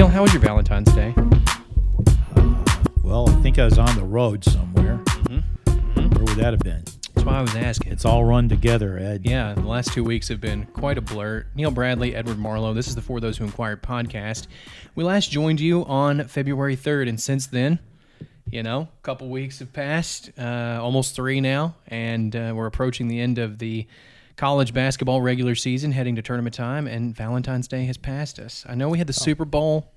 Neal, how was your Valentine's Day? Well, I think I was on the road somewhere. Where would that have been? That's why I was asking. It's all run together, Ed. Yeah, the last two weeks have been quite a blur. Neal Bradley, Edward Marlowe. This is the For Those Who Inquired podcast. We last joined you on February 3rd, and since then, you know, a couple weeks have passed, uh, almost three now, and uh, we're approaching the end of the college basketball regular season, heading to tournament time, and Valentine's Day has passed us. I know we had the Super Bowl.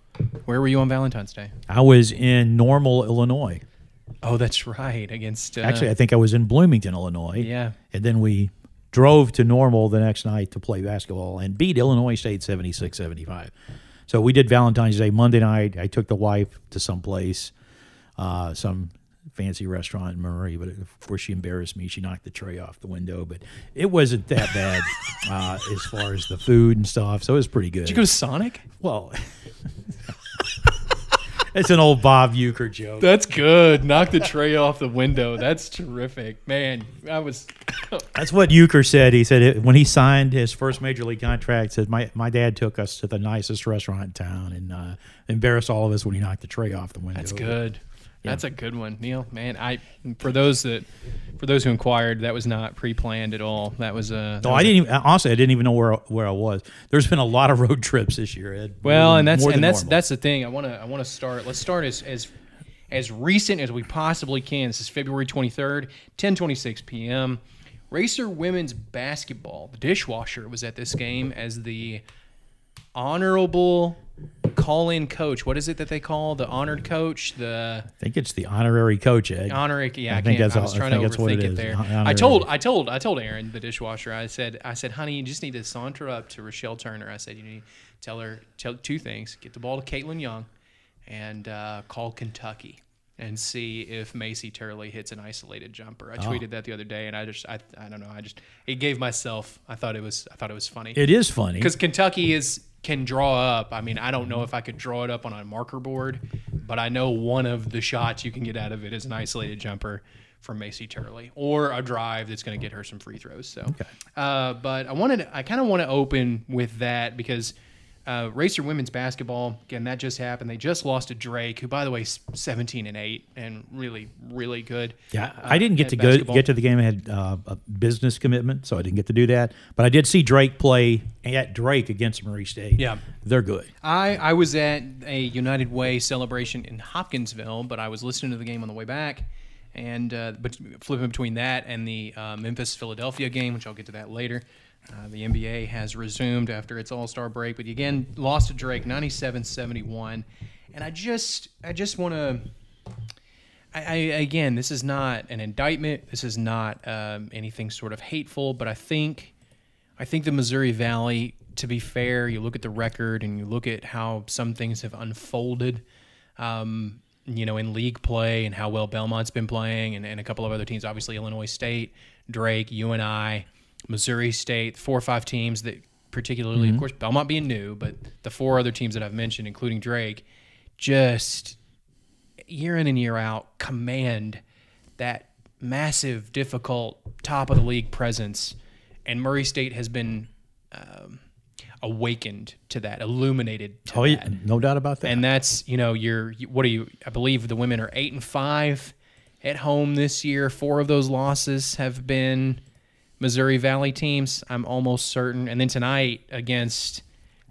Where were you on Valentine's Day? I was in Normal, Illinois. Oh, that's right, against uh, Actually, I think I was in Bloomington, Illinois. yeah. And then we drove to Normal the next night to play basketball and beat Illinois State 76 75. So we did Valentine's Day Monday night. I took the wife to some place, uh, some fancy restaurant in Murray, but of course she embarrassed me. She knocked the tray off the window, but it wasn't that bad uh, as far as the food and stuff. So it was pretty good. Did you go to Sonic? well, it's an old Bob Uecker joke. That's good. Knock the tray off the window. That's terrific, man. I was. That's what Euchre said. He said it, when he signed his first major league contract, said my, my dad took us to the nicest restaurant in town and uh, embarrassed all of us when he knocked the tray off the window. That's good. That's a good one, Neal. Man, I for those that for those who inquired, that was not pre-planned at all. That was uh, a. that No, was I didn't even. Honestly, I didn't even know where where I was. There's been a lot of road trips this year, Ed. Well, More and that's and that's normal. that's the thing. I want to I want to start. Let's start as as as recent as we possibly can. This is February 23rd, 10:26 p.m. Racer women's basketball. The dishwasher was at this game as the honorable call-in coach. What is it that they call the honored coach? The I think it's the honorary coach, Ed. honorary. Yeah, I, I think can't. that's I was all- I trying think to overthink it it, there. hon- I told I told I told Aaron the dishwasher. I said I said, honey, you just need to saunter up to Rechelle Turner. I said you need to tell her tell two things: get the ball to Katelyn Young, and uh, call Kentucky and see if Macy Turley hits an isolated jumper. Oh. I tweeted that the other day, and I just I, I don't know. I just it gave myself. I thought it was I thought it was funny It is funny. because Kentucky is can draw up. I mean, I don't know if I could draw it up on a marker board, but I know one of the shots you can get out of it is an isolated jumper from Macy Turley or a drive that's going to get her some free throws. So, uh, but I wanted, I kind of want to open with that because. Uh, Racer women's basketball again. That just happened. They just lost to Drake, who, by the way, is seventeen and eight, and really, really good. Yeah, uh, I didn't get to go get to the game. I had uh, a business commitment, so I didn't get to do that. But I did see Drake play at Drake against Murray State. Yeah. they're good. I, I was at a United Way celebration in Hopkinsville, but I was listening to the game on the way back, and uh, but flipping between that and the uh, Memphis Philadelphia game, which I'll get to that later. Uh, the NBA has resumed after its All Star break, but again lost to Drake 97-71. and I just I just want to. I, I again, this is not an indictment. This is not um, anything sort of hateful, but I think I think the Missouri Valley, to be fair, you look at the record and you look at how some things have unfolded, um, you know, in league play and how well Belmont's been playing and, and a couple of other teams, obviously Illinois State, Drake, UNI, Missouri State, four or five teams that particularly, of course, Belmont being new, but the four other teams that I've mentioned, including Drake, just year in and year out command that massive, difficult top of the league presence, and Murray State has been um, awakened to that, illuminated to Oh, that. yeah, no doubt about that. And that's you know you're what are you? I believe the women are eight and five at home this year. Four of those losses have been Missouri Valley teams. I'm almost certain. And then tonight against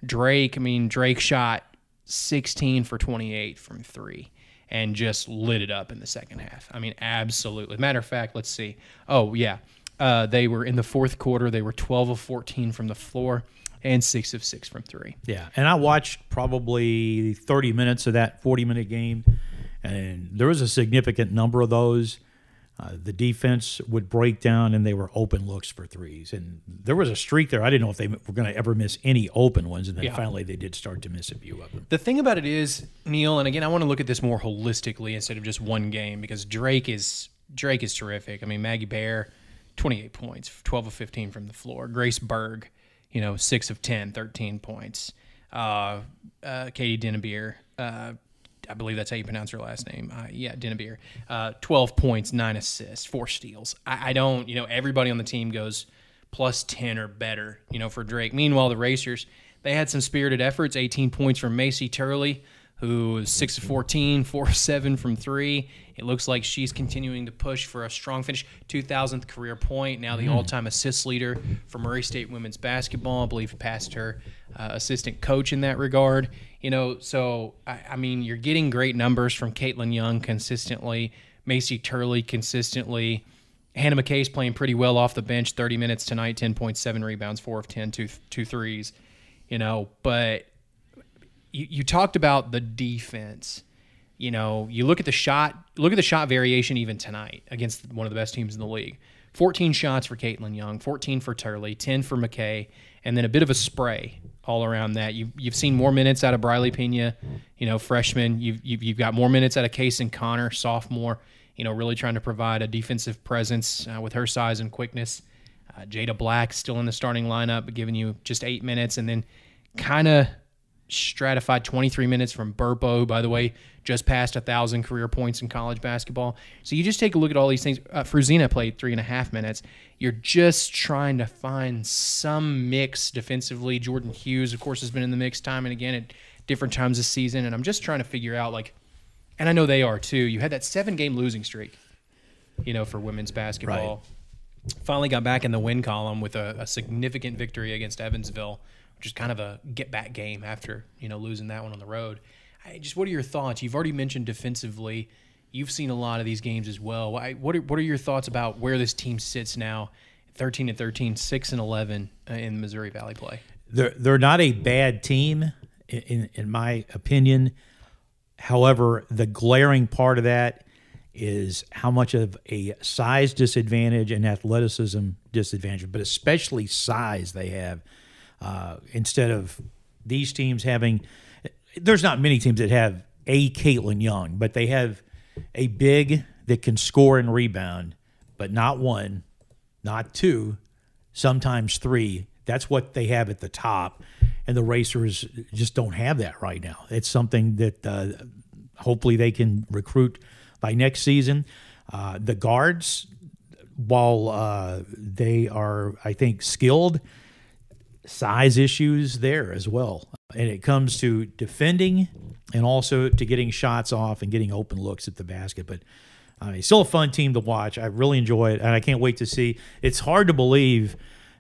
Drake, I mean Drake shot 16 for 28 from three and just lit it up in the second half. I mean, absolutely. Matter of fact, let's see. Oh yeah, uh, they were in the fourth quarter. They were 12 of 14 from the floor and six of six from three. Yeah, and I watched probably 30 minutes of that 40 minute game, and there was a significant number of those. Uh, the defense would break down, and they were open looks for threes. And there was a streak there. I didn't know if they were going to ever miss any open ones, and then Yeah. finally they did start to miss a few of them. The thing about it is, Neal, and again, I want to look at this more holistically instead of just one game because Drake is Drake is terrific. I mean, Maggie Bair, 28 points, 12 of 15 from the floor. Grace Berg, you know, 6 of 10, 13 points. Uh, uh, Katie Dinnebier, uh, I believe that's how you pronounce her last name. Uh, yeah, Dinnebier, uh, 12 points, 9 assists, 4 steals. I, I don't, you know, everybody on the team goes plus 10 or better, you know, for Drake. Meanwhile, the Racers, they had some spirited efforts. 18 points from Macy Turley, who is 6 of 14, 4 of 7 from three. It looks like she's continuing to push for a strong finish. 2,000th career point. Now the all-time assist leader for Murray State women's basketball. I believe passed her uh, assistant coach in that regard. You know, so I, I mean, you're getting great numbers from Katelyn Young consistently, Macy Turley consistently. Hannah McKay's playing pretty well off the bench, 30 minutes tonight, 10.7 rebounds, 4 of 10, two, two threes. You know, but you, you talked about the defense. You know, you look at the shot, look at the shot variation even tonight against one of the best teams in the league. 14 shots for Katelyn Young, 14 for Turley, 10 for McKay, and then a bit of a spray all around that. You've, you've seen more minutes out of Briley Pena, you know, freshman. You've, you've, you've got more minutes out of Kason Connor, sophomore, you know, really trying to provide a defensive presence uh, with her size and quickness. Uh, Jada Black still in the starting lineup, but giving you just eight minutes, and then kind of stratified 23 minutes from Burpo, by the way, just passed a thousand career points in college basketball. So you just take a look at all these things. Uh, Fruzina played three and a half minutes. You're just trying to find some mix defensively. Jordan Hughes, of course, has been in the mix time and again at different times this season, and I'm just trying to figure out like, and I know they are too. You had that seven game losing streak, you know, for women's basketball. Right. Finally got back in the win column with a, a significant victory against Evansville is kind of a get back game after you know losing that one on the road. I, just what are your thoughts? You've already mentioned defensively. You've seen a lot of these games as well. what are, what are your thoughts about where this team sits now? 13 and 13, 6 and 11 uh, in Missouri Valley play. They're they're not a bad team in in my opinion. However, the glaring part of that is how much of a size disadvantage and athleticism disadvantage, but especially size they have uh, instead of these teams having, there's not many teams that have a Katelyn Young, but they have a big that can score and rebound, but not one, not two, sometimes three. That's what they have at the top, and the racers just don't have that right now. It's something that uh, hopefully they can recruit by next season. Uh, the guards, while uh, they are, I think, skilled, size issues there as well. And it comes to defending and also to getting shots off and getting open looks at the basket. But it's still a fun team to watch. I really enjoy it, and I can't wait to see. It's hard to believe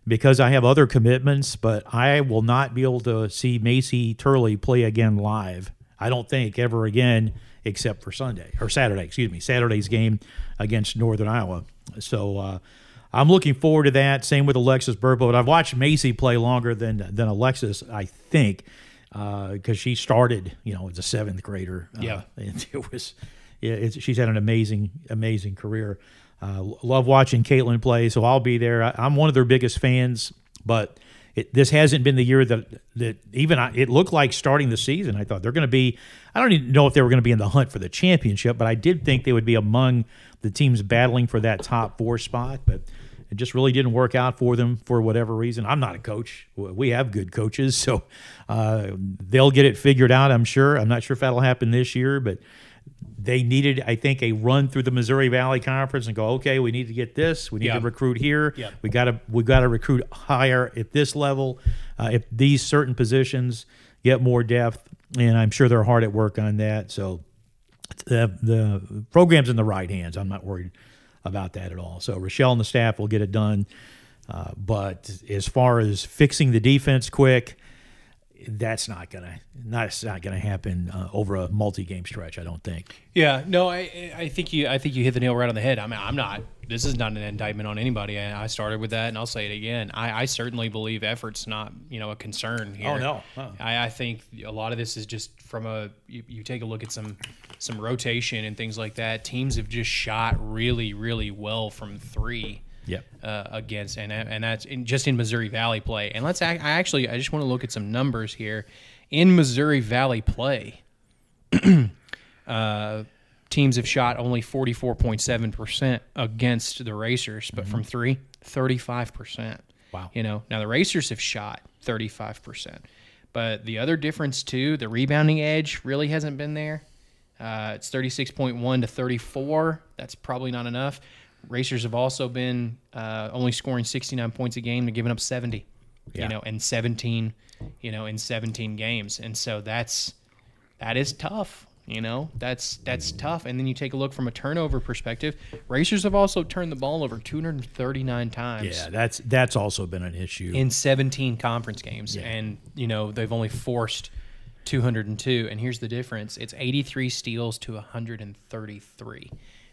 because I have other commitments, but I will not be able to see Macy Turley play again live. I don't think ever again, except for Sunday or Saturday. Excuse me, Saturday's game against Northern Iowa. So. Uh, I'm looking forward to that. Same with Alexis Burpo. But I've watched Macy play longer than than Alexis, I think, because uh, she started, you know, as a seventh grader. Uh, yeah, and it was, yeah, she's had an amazing, amazing career. Uh, love watching Katelyn play, so I'll be there. I, am one of their biggest fans, but it, this hasn't been the year that that even I, it looked like starting the season. I thought they're going to be. I don't even know if they were going to be in the hunt for the championship, but I did think they would be among the teams battling for that top four spot. But it just really didn't work out for them for whatever reason. I'm not a coach. We have good coaches, so uh, they'll get it figured out. I'm sure. I'm not sure if that'll happen this year, but they needed, I think, a run through the Missouri Valley Conference and go, okay, we need to get this. We need to recruit here. We got to we got to recruit higher at this level. Uh, if these certain positions get more depth, and I'm sure they're hard at work on that. So the the program's in the right hands. I'm not worried about that at all. So Rechelle and the staff will get it done. Uh, but as far as fixing the defense quick, that's not gonna not it's not gonna happen uh, over a multi-game stretch. I don't think. Yeah, no, I I think you I think you hit the nail right on the head. I mean, I'm not. This is not an indictment on anybody. I, I started with that, and I'll say it again. I, I certainly believe effort's not you know a concern here. Oh no, I, I think a lot of this is just from a you, you take a look at some some rotation and things like that. Teams have just shot really really well from three Yep. Uh, against and and that's in, just in Missouri Valley play. And let's I actually I just want to look at some numbers here in Missouri Valley play. uh, teams have shot only 44.7% against the Racers, but mm-hmm. from three, 35%. Wow. You know, now the Racers have shot 35%. But the other difference, too, the rebounding edge really hasn't been there. Uh, it's 36.1 to 34. That's probably not enough. Racers have also been uh, only scoring 69 points a game. They're giving up 70. Yeah. you know, in 17, you know, in 17 games. And so that's that is tough. You know, that's that's tough. And then you take a look from a turnover perspective. Racers have also turned the ball over 239 times Yeah, that's that's also been an issue. in 17 conference games and you know they've only forced 202 and here's the difference it's 83 steals to 133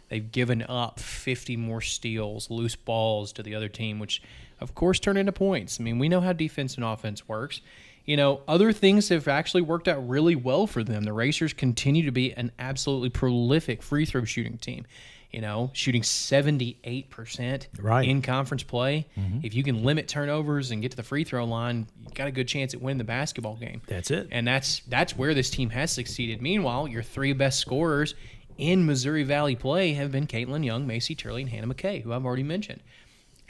they've given up 50 more steals loose balls to the other team which of course turn into points i mean we know how defense and offense works you know other things have actually worked out really well for them the racers continue to be an absolutely prolific free throw shooting team you know shooting 78% Right. in conference play. Mm-hmm. If you can limit turnovers and get to the free throw line, you got a good chance at winning the basketball game. That's it. And that's that's where this team has succeeded. Meanwhile, your three best scorers in Missouri Valley play have been Katelyn Young, Macy Turley, and Hannah McKay, who I've already mentioned.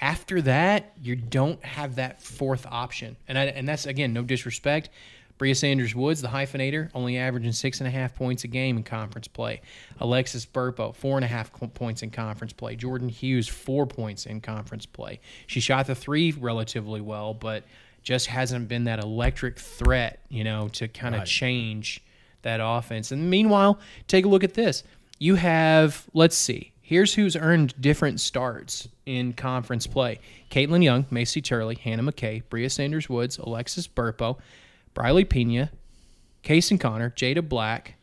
After that, you don't have that fourth option, and I, and that's again no disrespect. Bria Sanders Woods, the hyphenator, only averaging six and a half points a game in conference play. Alexis Burpo, four and a half points in conference play. Jordan Hughes, four points in conference play. She shot the three relatively well, but just hasn't been that electric threat, you know, to kind of Right. change that offense. And meanwhile, take a look at this. You have, let's see, here's who's earned different starts in conference play Katelyn Young, Macy Turley, Hannah McKay, Bria Sanders Woods, Alexis Burpo, Briley Pena, Kaysen Connor, Jada Black.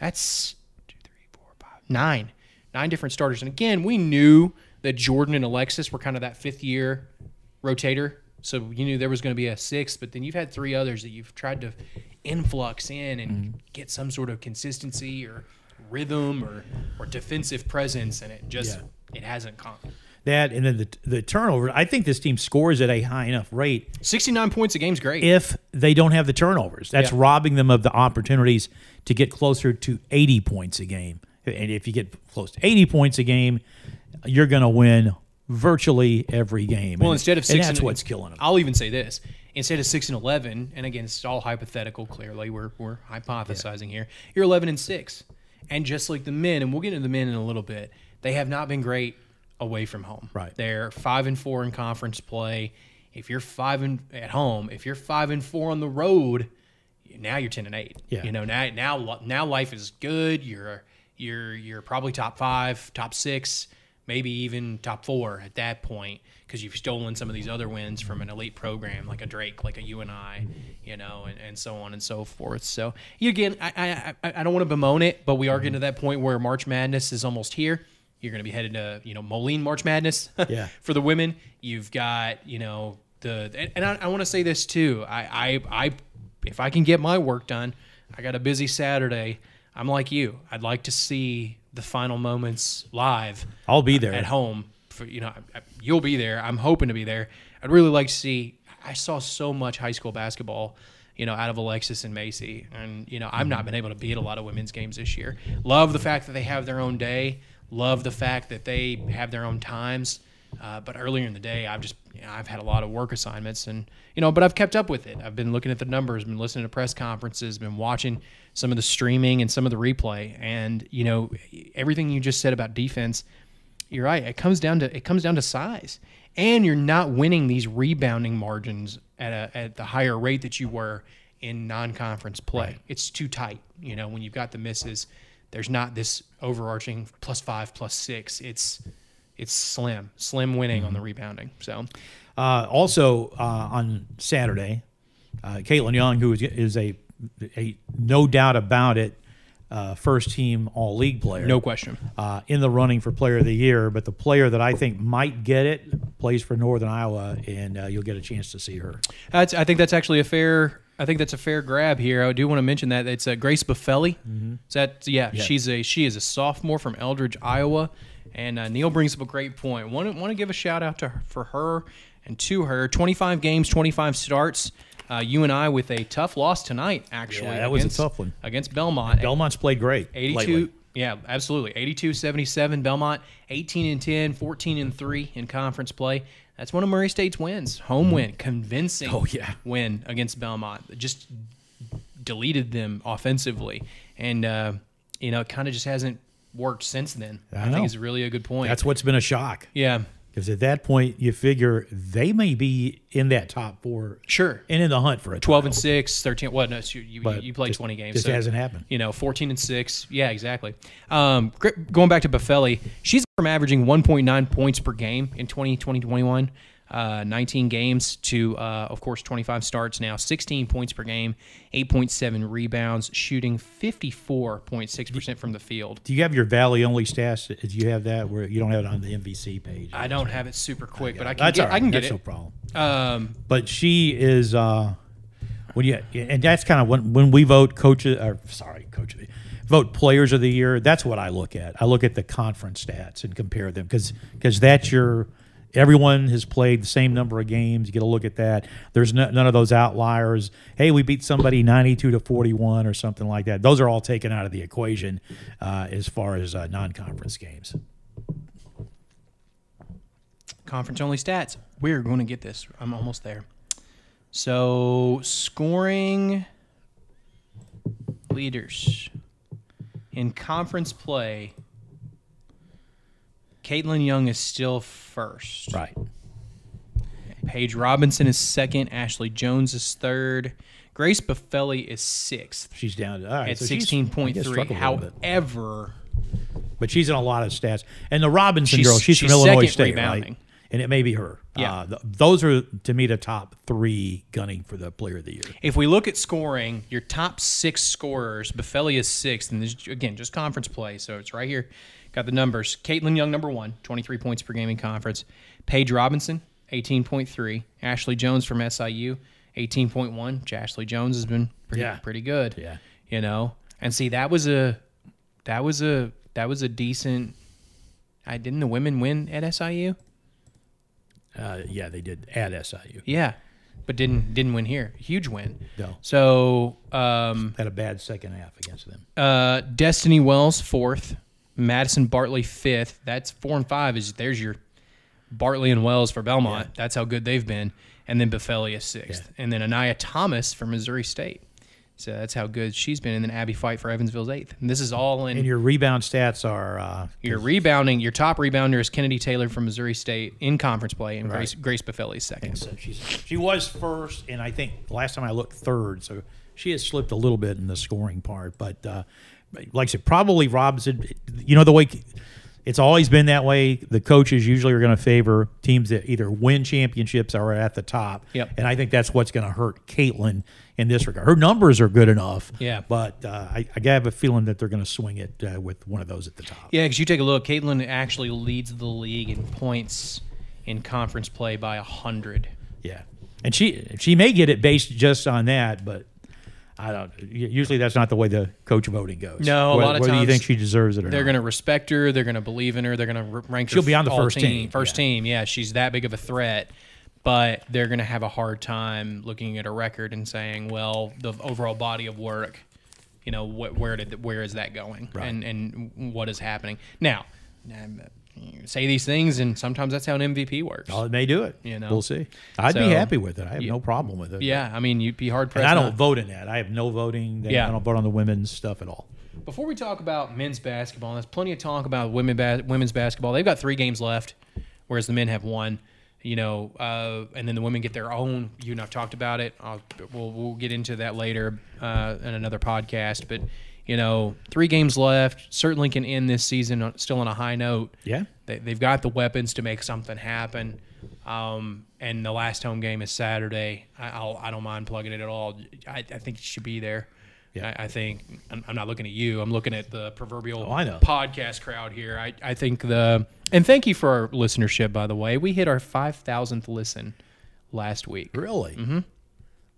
That's two, three, four, five, nine. Nine different starters. And again, we knew that Jordan and Alexis were kind of that fifth year rotator. So you knew there was going to be a sixth, but then you've had three others that you've tried to influx in and mm-hmm. get some sort of consistency or rhythm or, or defensive presence, and it just it hasn't come. that and then the the turnover. I think this team scores at a high enough rate Sixty nine points a game is great. if they don't have the turnovers. That's Yeah. robbing them of the opportunities to get closer to 80 points a game. And if you get close to 80 points a game, you're going to win virtually every game. Well, And- instead of and six, that's and, what's killing them. I'll even say this: instead of six and eleven, and again, it's all hypothetical. Clearly, we're we're hypothesizing here. You're eleven and six, and just like the men, and we'll get into the men in a little bit. They have not been great away from home. Right. They're five and four in conference play. If you're five and at home, if you're five and four on the road, now you're ten and eight. Yeah. You know now now now life is good. You're you're you're probably top five, top six, maybe even top four at that point because you've stolen some of these other wins from an elite program like a Drake, like a I, you know, and, and so on and so forth. So again, I I, I don't want to bemoan it, but we are getting to that point where March Madness is almost here. You're going to be headed to you know Moline March Madness Yeah. for the women. You've got you know the and, and I, I want to say this too. I, I I if I can get my work done, I got a busy Saturday. I'm like you. I'd like to see the final moments live I'll be there. at home. For you know, I- I- you'll be there. I'm hoping to be there. I'd really like to see. I saw so much high school basketball, you know, out of Alexis and Macy, and you know, I've not been able to be at a lot of women's games this year. Love the fact that they have their own day. Love the fact that they have their own times. Uh, but earlier in the day, I've just you know, I've had a lot of work assignments, and you know, but I've kept up with it. I've been looking at the numbers, been listening to press conferences, been watching some of the streaming and some of the replay, and you know, everything you just said about defense you're right. It comes down to it comes down to size, and you're not winning these rebounding margins at a, at the higher rate that you were in non-conference play. It's too tight. You know, when you've got the misses, there's not this overarching plus five, plus six. It's it's slim, slim winning on the rebounding. So Uh, also uh, on Saturday, uh, Katelyn Young, who is, is a, a no doubt about it, uh, first team All League player, no question. uh, in the running for Player of the Year. But the player that I think might get it plays for Northern Iowa, and uh, you'll get a chance to see her. That's, I think that's actually a fair. I think that's a fair grab here. I do want to mention that it's uh, Grace Boffeli. Is that yeah, She's a she is a sophomore from Eldridge, Iowa, and uh, Neal brings up a great point. Want to want to give a shout out to her, for her and to her. Twenty five games, twenty five starts. Uh, you and I with a tough loss tonight. Actually, Yeah, that was a tough one. against Belmont. Belmont's played great. 82 lately. yeah absolutely 82 77 belmont 18 and 10 14 and 3 in conference play that's one of murray state's wins home win convincing Oh, yeah. win against belmont just deleted them offensively and uh, you know it kind of just hasn't worked since then i, know. think it's really a good point That's what's been a shock. yeah Because at that point, you figure they may be in that top four Sure. and in the hunt for a 12 title. and 6, 13. What? No, you, you, you played just- 20 games. just so, hasn't happened. You know, 14 and 6. Yeah, exactly. Um, going back to Boffeli, she's from averaging 1.9 points per game in 2020 21. Uh, 19 games to, uh, of course, 25 starts now, 16 points per game, 8.7 rebounds, shooting 54.6% from the field. Do you have your Valley only stats? Do you have that where you don't have it on the MVC page? I don't have it super quick, but I can That's get, right. I can get That's it. no problem. Um, But she is uh, when you and that's kind of when when we vote coaches or sorry coach of the vote players of the year. That's what I look at. I look at the conference stats and compare them because because that's your everyone has played the same number of games. You get a look at that. There's no, none of those outliers. Hey, we beat somebody 92 to 41 or something like that. Those are all taken out of the equation uh, as far as uh, non-conference games. conference only stats. We're going to get this. I'm almost there. So, scoring leaders in conference play. Katelyn Young is still first. Right. Paige Robinson is second. Ashley Jones is third. Grace Boffeli is sixth She's down all right, at so sixteen point three. struggled a little bit. However, but she's in a lot of stats. And the Robinson She's- girl, she's, she's from Illinois State, rebounding. right? And it may be her. Yeah. Uh, th- those are to me the top three gunning for the Player of the Year. If we look at scoring, your top six scorers, Boffeli is sixth, and this again just conference play, so it's right here. Got the numbers. Katelyn Young, number one, 23 points per game in conference. Paige Robinson, 18.3. Ashley Jones from SIU, 18.1. Which Ashley Jones has been pretty Yeah. pretty good. Yeah. You know, and see that was a that was a that was a decent. I didn't the women win at SIU. Uh, yeah, they did at SIU. Yeah, but didn't didn't win here. Huge win. No. So um, Had a bad second half against them. Uh, Destiny Wells fourth, Madison Bartley fifth. That's four and five. Is there's your Bartley and Wells for Belmont. That's how good they've been. And then is sixth, and then Anaya Thomas for Missouri State. So that's how good she's been. And then Abby Feit for Evansville's eighth. And this is all in And your rebound stats are uh, your rebounding. Your top rebounder is Kennedy Taylor from Missouri State in conference play, and Grace Grace Boffeli's second. so she's she was first, and I think last time I looked third. So she has slipped a little bit in the scoring part. But uh, like I said, probably Robinson. You know the way it's always been that way. The coaches usually are going to favor teams that either win championships or are at the top. Yep. And I think that's what's going to hurt Katelyn in this regard. Her numbers are good enough. Yeah. But uh, I, I have a feeling that they're going to swing it uh, with one of those at the top. Yeah, because you take a look, Katelyn actually leads the league in points in conference play by hundred. Yeah, and she she may get it based just on that, but I don't. Usually, that's not the way the coach voting goes. No, a lot of whether you think she deserves it or They're going to respect her. They're going to believe in her. They're going to rank her. She'll be on the first team, First yeah. team, yeah. She's that big of a threat, but they're going to have a hard time looking at a record and saying, well, the overall body of work, you know, wh- where did where is that going, Right. and and what is happening now. say these things, and sometimes that's how an MVP works. Oh, it may do it. You know. we'll see. I'd be happy with it. I have no problem with it. yeah, I mean, you'd be hard and pressed. I don't vote in that. I have no voting. Yeah. I don't vote on the women's stuff at all. Before we talk about men's basketball, there's plenty of talk about women ba- women's basketball. They've got three games left, whereas the men have one. You know, uh, and then the women get their own. You and I've talked about it. I'll, we'll we'll get into that later uh, in another podcast. But you know, three games left. Certainly can end this season still on a high note. Yeah. They, they've got the weapons to make something happen. Um, and the last home game is Saturday. I, I'll, I don't mind plugging it at all. I, I think it should be there. Yeah. I, I think I'm, I'm not looking at you. I'm looking at the proverbial Oh, I know. podcast crowd here. I, I think the and thank you for our listenership. By the way, we hit our five thousandth listen last week. Really? Mm-hmm.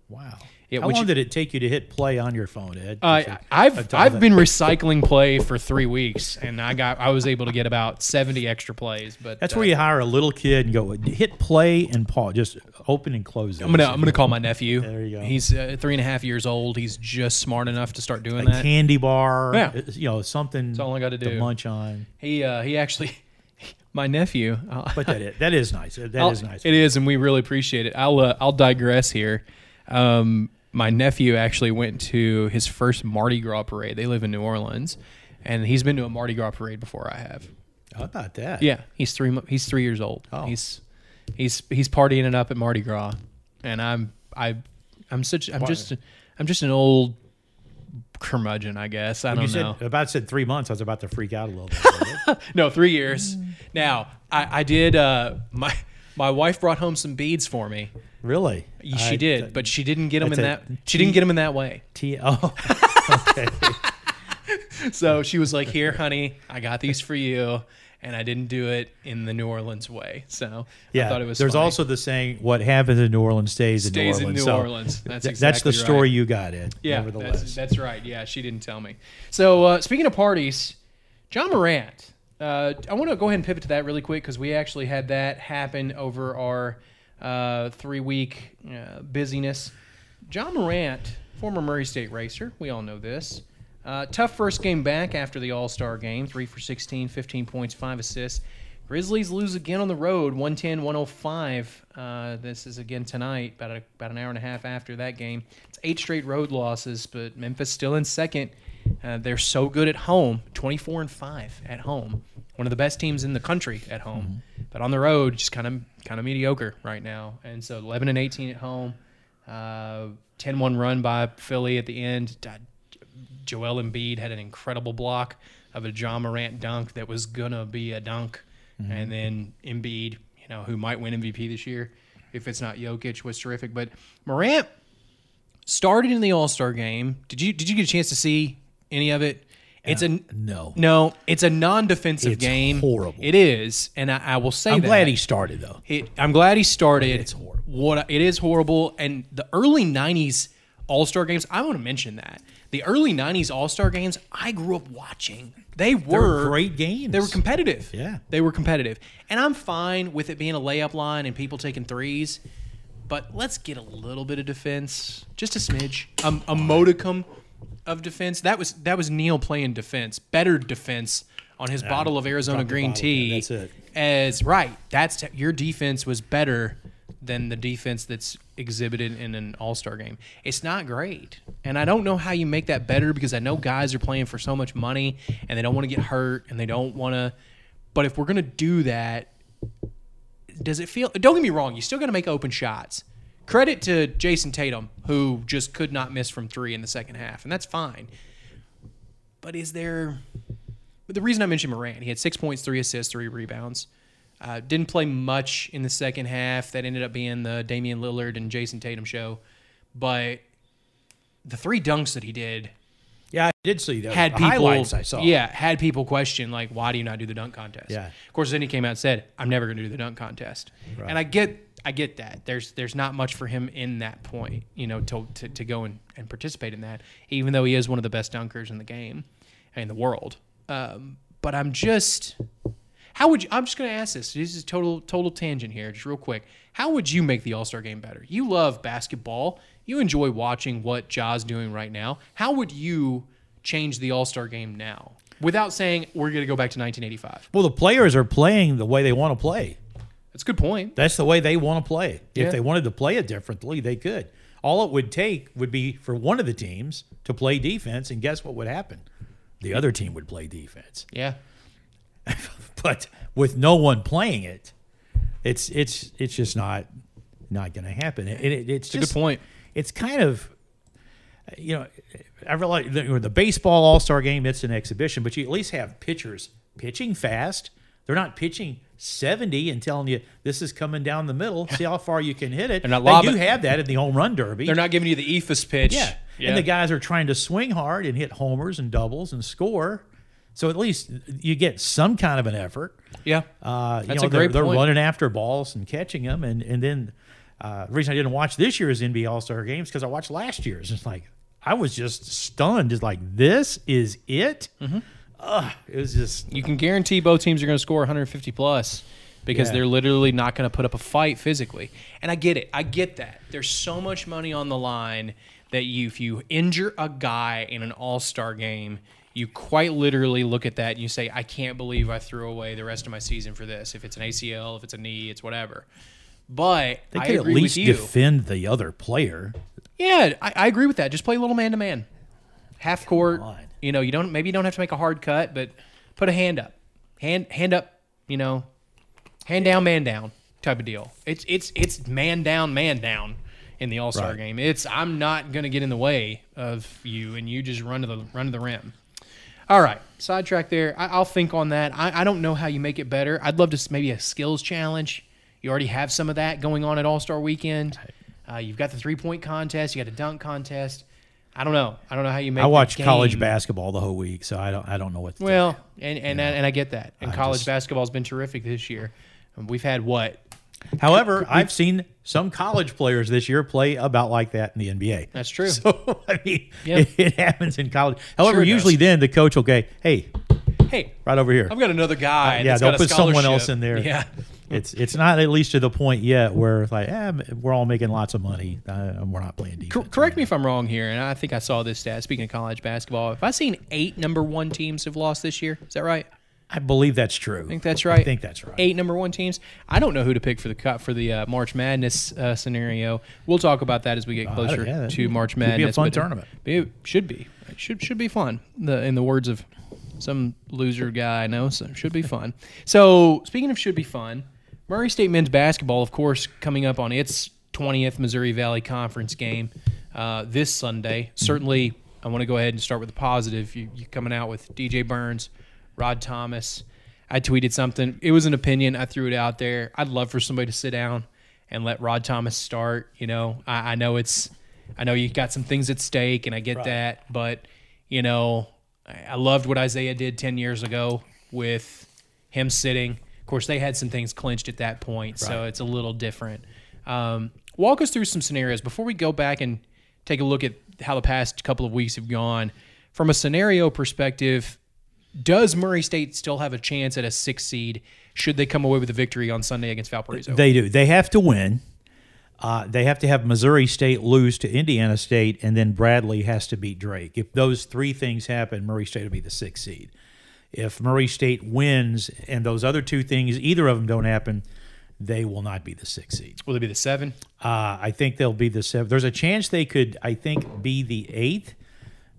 Wow. Yeah, How which- long did it take you to hit play on your phone, Ed? Uh, Just a- a I've I've been recycling play for three weeks, and I got I was able to get about seventy extra plays. But That's uh, where you hire a little kid and go hit play and pause, just open and close. I'm gonna I'm gonna call my nephew. There you go. He's uh, three and a half years old. He's just smart enough to start doing a that. candy bar. Yeah. uh, you know something. That's all I gotta do. munch on. He uh, he actually, my nephew. uh, But that is, that is nice. That I'll- is nice. It is, and we really appreciate it. I'll uh, I'll digress here. Um, my nephew actually went to his first Mardi Gras parade. They live in New Orleans, and he's been to a Mardi Gras parade before I have. How about that? Yeah, he's three. He's three years old. Oh. He's he's he's partying it up at Mardi Gras, and I'm I I'm such I'm Why? just I'm just an old curmudgeon, I guess. I When don't you said know. about said three months, I was about to freak out a little bit. No, three years. Now I I did. Uh, my my wife brought home some beads for me. Really? She I- did, but she didn't get them in that. a She didn't get them in that way. T. Oh, okay. So she was like, "Here, honey, I got these for you." And I didn't do it in the New Orleans way. So Yeah. I thought it was There's funny. also the saying, "What happens in New Orleans stays, Stays in in New New Orleans." Orleans. That's exactly that's the right. story you got in. Yeah, that's, that's right. Yeah, she didn't tell me. So uh, speaking of parties, Ja Morant. Uh, I want to go ahead and pivot to that really quick because we actually had that happen over our uh, three week uh, busyness. Ja Morant, former Murray State racer, we all know this. Uh, tough first game back after the All Star game, three for 16, 15 points, five assists. Grizzlies lose again on the road, 110 105. Uh, this is again tonight, about, a, about an hour and a half after that game. It's eight straight road losses, but Memphis still in second. Uh, they're so good at home, 24 and 5 at home. One of the best teams in the country at home. But on the road, just kind of kind of mediocre right now. And so 11 and 18 at home. Uh, 10-1 run by Philly at the end. Joel Embiid had an incredible block of a Ja Morant dunk that was gonna be a dunk, and then Embiid, you know, who might win MVP this year if it's not Jokic, was terrific. But Morant started in the All Star game. Did you did you get a chance to see any of it? It's a no. no. It's a non-defensive It's game. horrible. It is, and I, I will say I'm that. glad he started though. It, I'm glad he started. It's horrible. What it is horrible, and the early '90s All Star games. I want to mention that the early '90s All Star games. I grew up watching. They were great games. They were competitive. Yeah. they were competitive, and I'm fine with it being a layup line and people taking threes. But let's get a little bit of defense, just a smidge, um, a modicum of defense. That was that was Neal playing defense, better defense on his bottle of Arizona green bottle, tea. that's it. As right, that's your defense was better than the defense that's exhibited in an All Star game. It's not great, and I don't know how you make that better because I know guys are playing for so much money and they don't want to get hurt and they don't want to. But if we're gonna do that, does it feel? Don't get me wrong. You still got to make open shots. Credit to Jayson Tatum, who just could not miss from three in the second half, and that's fine. But is there? But the reason I mentioned Morant, he had six points, three assists, three rebounds. Uh, didn't play much in the second half. That ended up being the Damian Lillard and Jayson Tatum show. But the three dunks that he did Yeah, I did see that. had people highlights I saw. Yeah, had people question like, why do you not do the dunk contest? Yeah. Of course, then he came out and said, I'm never going to do the dunk contest. And I get, I get that. There's, there's not much for him in that point, you know, to to, to go and, and participate in that, even though he is one of the best dunkers in the game, in the world. Um, but I'm just, how would you? I'm just going to ask this. This is total total tangent here, just real quick. How would you make the All Star game better? You love basketball. You enjoy watching what Ja's doing right now. How would you change the All Star game now without saying we're going to go back to 1985? Well, the players are playing the way they want to play. That's a good point. That's the way they want to play. If Yeah. they wanted to play it differently, they could. All it would take would be for one of the teams to play defense, and guess what would happen? The other team would play defense. Yeah. But with no one playing it, it's it's it's just not not going to happen. It, it, it's It's a good point. It's kind of you know I realize the, the baseball All Star game. It's an exhibition, but you at least have pitchers pitching fast. They're not pitching 70 and telling you this is coming down the middle. See how far you can hit it. They're not they do have that in the home run derby. They're not giving you the eephus pitch. Yeah. Yeah. And the guys are trying to swing hard and hit homers and doubles and score. So at least you get some kind of an effort. yeah. Uh, you That's know, a they're, great they're running after balls and catching them. And, and then uh, the reason I didn't watch this year's NBA All Star games because I watched last year's. It's like, I was just stunned. It's like, this is it? Mm-hmm. Ugh, it was just, You can guarantee both teams are going to score 150 plus because Yeah. they're literally not going to put up a fight physically. And I get it. I get that. There's so much money on the line that you, if you injure a guy in an All Star game, you quite literally look at that and you say, "I can't believe I threw away the rest of my season for this. If it's an ACL, if it's a knee, it's whatever." But they I could at least defend the other player. Yeah, I, I agree with that. Just play a little man to man, half court. You know, you don't maybe you don't have to make a hard cut, but put a hand up. hand hand up, you know, hand down, man down type of deal. It's it's it's man down, man down in the All Star Right. game. It's I'm not gonna get in the way of you, and you just run to the run to the rim. All right, sidetrack there. I, I'll think on that. I, I don't know how you make it better. I'd love to maybe a skills challenge. You already have some of that going on at All Star Weekend. Uh, you've got the three point contest. You got a dunk contest. I don't know. I don't know how you make. It. I watch college basketball the whole week, so I don't I don't know what. To think. Well, and and, and I get that. And I college just- basketball's been terrific this year. We've had what? However, I've seen some college players this year play about like that in the NBA. That's true. So I mean, Yeah. it, it happens in college. However, Sure usually does. then the coach will go, "Hey, Hey, right over here." I've got another guy. yeah, that's they'll put someone else in there. Yeah. It's it's not at least to the point yet where it's like, eh, we're all making lots of money. Uh, we're not playing defense. Cor- correct me if I'm wrong here, and I think I saw this stat. Speaking of college basketball, have I seen eight number one teams have lost this year? Is that right? I believe that's true. I think that's right. I think that's right. Eight number one teams. I don't know who to pick for the cut for the uh, March Madness uh, scenario. We'll talk about that as we get closer Uh, yeah, to March could be a Madness. fun tournament. It should be. It should should be fun. The in the words of some loser guy I know, so should be fun. So speaking of should be fun, Murray State men's basketball, of course, coming up on its 20th Missouri Valley Conference game uh, this Sunday. Certainly, I want to go ahead and start with the positive. You, you coming out with DJ Burns, Rod Thomas. I tweeted something. It was an opinion. I threw it out there. I'd love for somebody to sit down and let Rod Thomas start. You know, I, I know it's, I know you've got some things at stake, and I get that. But you know, I I loved what Isaiah did ten years ago with him sitting. Of course, they had some things clinched at that point, so it's a little different. Um, walk us through some scenarios before we go back and take a look at how the past couple of weeks have gone. From a scenario perspective, does Murray State still have a chance at a six seed should they come away with a victory on Sunday against Valparaiso? They do. They have to win. Uh, they have to have Missouri State lose to Indiana State, and then Bradley has to beat Drake. If those three things happen, Murray State will be the sixth seed. If Murray State wins and those other two things, either of them don't happen, they will not be the six seed. Will it be the seven? Uh, I think they'll be the seven. There's a chance they could, I think, be the eighth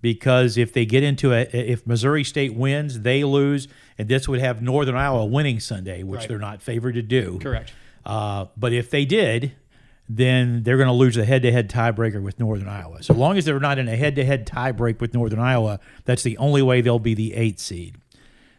because if they get into a, if Missouri State wins, they lose, and this would have Northern Iowa winning Sunday, which Right. they're not favored to do. Correct. Uh, but if they did, then they're going to lose the head-to-head tiebreaker with Northern Iowa. So long as they're not in a head-to-head tiebreak with Northern Iowa, that's the only way they'll be the eighth seed.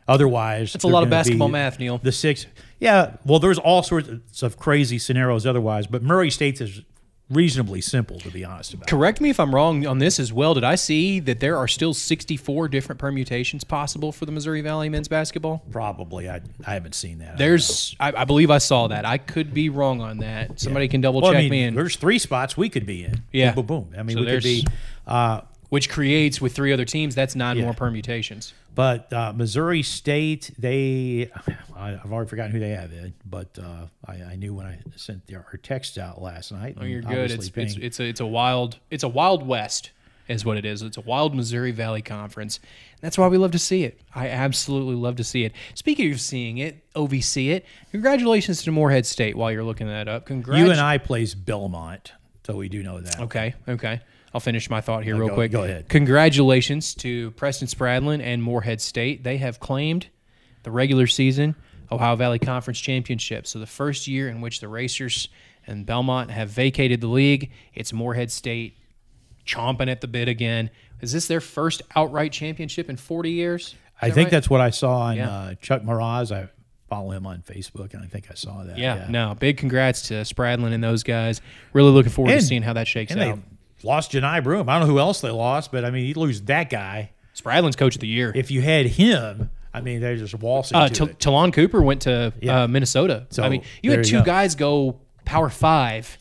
Otherwise, That's a lot of basketball math, Neal. The six, yeah. Well, there's all sorts of crazy scenarios otherwise, but Murray State's is reasonably simple to be honest about. Correct me if I'm wrong on this as well. Did I see that there are still 64 different permutations possible for the Missouri Valley men's basketball? Probably, I I haven't seen that. I. There's, I, I believe I saw that. I could be wrong on that. Somebody can double Well, check I mean, me in. there's three spots we could be in. Yeah. boom, boom. boom. I mean, So we could be. there's- Uh, which creates with three other teams. That's nine Yeah. more permutations. But uh, Missouri State, they, I've already forgotten who they have, Ed, but uh, I, I knew when I sent the, our text out last night. Oh, you're good. It's, it's it's a it's a wild it's a wild west is what it is. It's a wild Missouri Valley Conference. That's why we love to see it. I absolutely love to see it. Speaking of seeing it, OVC it. Congratulations to Morehead State while you're looking that up. Congrats. you and I plays Belmont, so we do know that. Okay, okay. I'll finish my thought here No, real go- quick. go ahead. Congratulations to Preston Spradlin and Morehead State. They have claimed the regular season Ohio Valley Conference Championship. So the first year in which the Racers and Belmont have vacated the league, it's Morehead State chomping at the bit again. Is this their first outright championship in 40 years? I think right? that's what I saw on Yeah. uh, Chuck Mraz. I follow him on Facebook, and I think I saw that. Yeah, no, big congrats to Spradlin and those guys. Really looking forward to seeing how that shakes out. they lost Johni Broome. I don't know who else they lost, but I mean, you lose that guy. Spradlin's coach of the year. If you had him, I mean, they're just waltzing Uh, T- Ta'Lon Cooper went to Yeah. uh, Minnesota. So, I mean, you had you two go. guys go Power Five,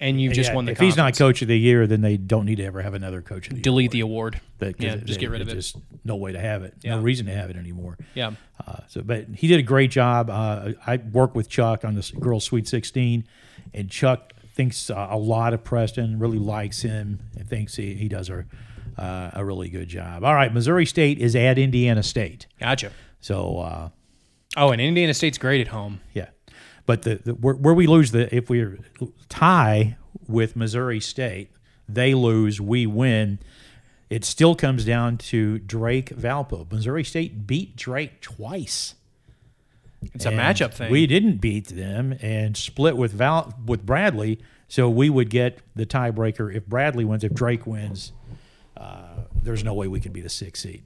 and you've just Yeah, won the. if he's not coach of the year, then they don't need to ever have another coach of the year. delete the award. 'cause Yeah, just get rid of it. Just no way to have it. Yeah. No reason to have it anymore. Yeah, Uh, so, but he did a great job. Uh, I worked with Chuck on this girls' Sweet 16, and Chuck thinks uh, a lot of Preston. Really likes him and thinks he, he does a uh, a really good job. All right, Missouri State is at Indiana State. gotcha. So uh, Oh, and Indiana State's great at home. yeah, but the, the where, where we lose the if we tie with Missouri State, they lose, we win. It still comes down to Drake Valpo. Missouri State beat Drake twice. It's a matchup thing. We didn't beat them and split with Val with Bradley, so we would get the tiebreaker if Bradley wins. If Drake wins, uh, there's no way we could be the sixth seed.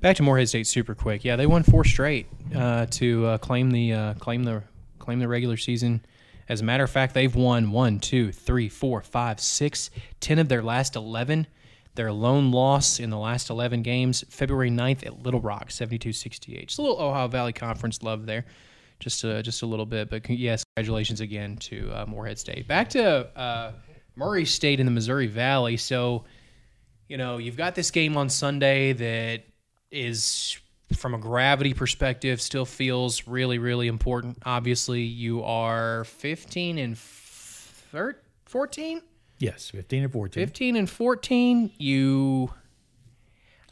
Back to Morehead State super quick. Yeah, they won four straight uh, to uh, claim the uh, claim the claim the regular season. As a matter of fact, they've won one, two, three, four, five, six, ten of their last eleven. Their lone loss in the last 11 games, February 9th at Little Rock, 72-68. Just a little Ohio Valley Conference love there, just uh, just a little bit. But yes, congratulations again to uh, Morehead State. Back to uh, Murray State in the Missouri Valley. So, you know, you've got this game on Sunday that is from a gravity perspective still feels really really important obviously you are 15 and 13 14 Yes, 15 and 14. 15 and 14 you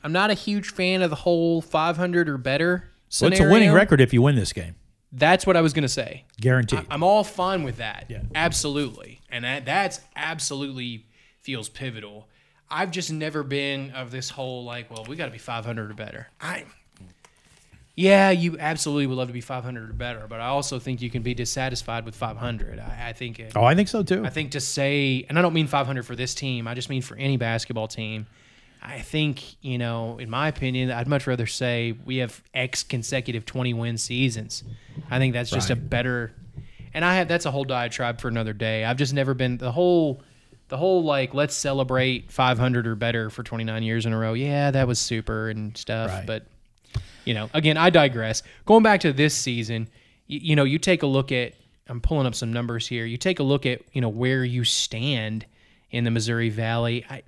i'm not a huge fan of the whole 500 or better Well, it's a winning record if you win this game, that's what i was going to say guaranteed. I'm all fine with that. Yeah. Absolutely. And that that's absolutely feels pivotal. I've just never been of this whole like, well, we got to be 500 or better. I Yeah, you absolutely would love to be 500 or better, but I also think you can be dissatisfied with 500. I, I think it, oh, I think so too. I think to say, and I don't mean 500 for this team, I just mean for any basketball team. I think, you know, in my opinion, I'd much rather say we have X consecutive 20 win seasons. I think that's just a better, and I have, that's a whole diatribe for another day. I've just never been the whole, the whole like, let's celebrate 500 or better for 29 years in a row. Yeah, that was super and stuff. Right. But, you know, again, I digress. Going back to this season, you, you know, you take a look at, I'm pulling up some numbers here. You take a look at, you know, where you stand in the Missouri Valley. I,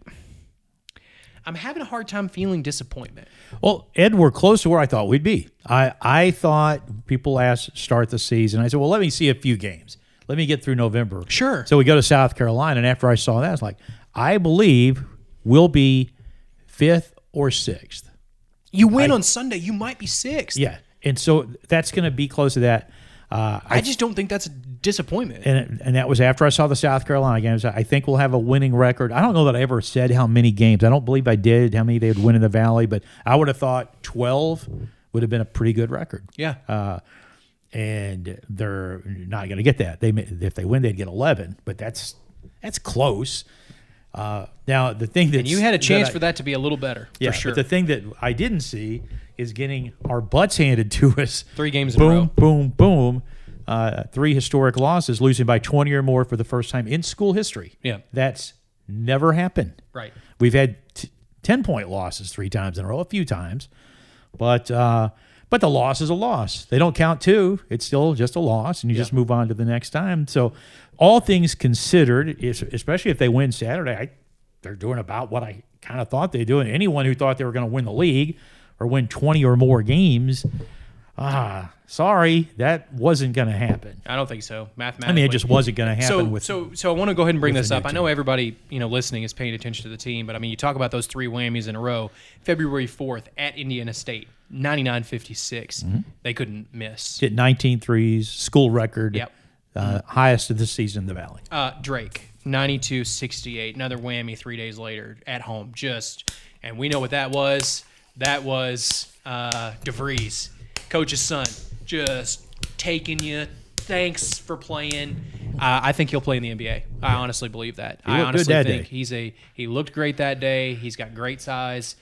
I'm having a hard time feeling disappointment. Well, Ed, we're close to where I thought we'd be. I, I thought people asked start the season. I said, well, let me see a few games. Let me get through November. Sure. So we go to South Carolina, and after I saw that, I was like, I believe we'll be fifth or sixth. You win on Sunday, you might be sixth. Yeah, and so that's going to be close to that. Uh, I just don't think that's a disappointment. and and that was after I saw the South Carolina games. I think we'll have a winning record. I don't know that I ever said how many games. I don't believe I did how many they would win in the Valley, but I would have thought twelve would have been a pretty good record. yeah. Uh, and they're not going to get that. They if they win, they'd get eleven, but that's that's close. Uh, now the thing that you had a chance for that to be a little better, yeah, for sure. But the thing that I didn't see is getting our butts handed to us. Three games in a boom, boom, boom. Uh, three historic losses, losing by 20 or more for the first time in school history. Yeah. That's never happened. right. We've had t- 10 point losses three times in a row, a few times. But uh, but the loss is a loss. They don't count two. It's still just a loss, and you just move on to the next time. So, all things considered, especially if they win Saturday, I, they're doing about what I kind of thought they'd do. And anyone who thought they were going to win the league or win 20 or more games, ah, sorry, that wasn't going to happen. I don't think so. Mathematically. I mean, it just wasn't going to happen so, with. so, so I want to go ahead and bring this up. I know everybody, you know, listening is paying attention to the team, but I mean, you talk about those three whammies in a row. February 4th at Indiana State, 99-56. Mm-hmm. They couldn't miss. hit 19 threes, school record, Yep. uh, highest of the season in the Valley. Uh, Drake, 92-68. Another whammy three days later at home. Just, and we know what that was. That was uh, DeVries, coach's son, just taking you. Thanks for playing. Uh, I think he'll play in the NBA. I honestly believe that. I honestly think day. he's a he looked great that day. He's got great size.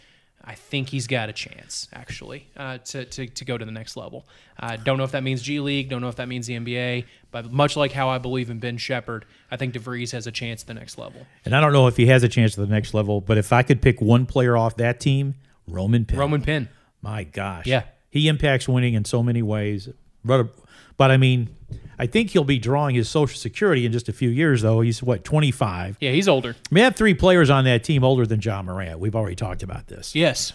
I think he's got a chance actually uh, to, to to go to the next level. I don't know if that means G League. Don't know if that means the NBA. But much like how I believe in Ben Sheppard, I think DeVries has a chance at the next level. And I don't know if he has a chance at the next level, but if I could pick one player off that team, Roman Penn. Roman Penn. My gosh. Yeah. He impacts winning in so many ways. But, but I mean, I think he'll be drawing his Social Security in just a few years, though. He's, what, 25? Yeah, he's older. We have three players on that team older than Ja Morant. We've already talked about this. Yes.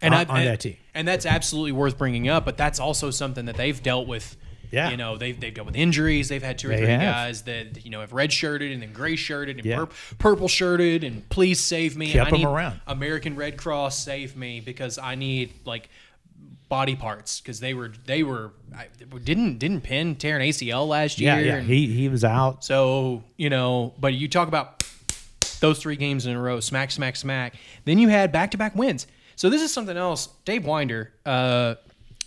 And On- I, on and, that team. and that's absolutely worth bringing up. But that's also something that they've dealt with. Yeah. you know they've, they've dealt with injuries. They've had two or They three have. guys that you know have red shirted and then gray shirted and Yeah. pur- purple shirted and please save me. Kept I 'em need around. American Red Cross save me because I need like body parts because they were they were I, didn't didn't pin tear an ACL last year. Yeah, yeah. and- He, he was out. so, you know, but you talk about those three games in a row, smack, smack, smack. Then you had back to back wins. So this is something else. Dave Winder, uh,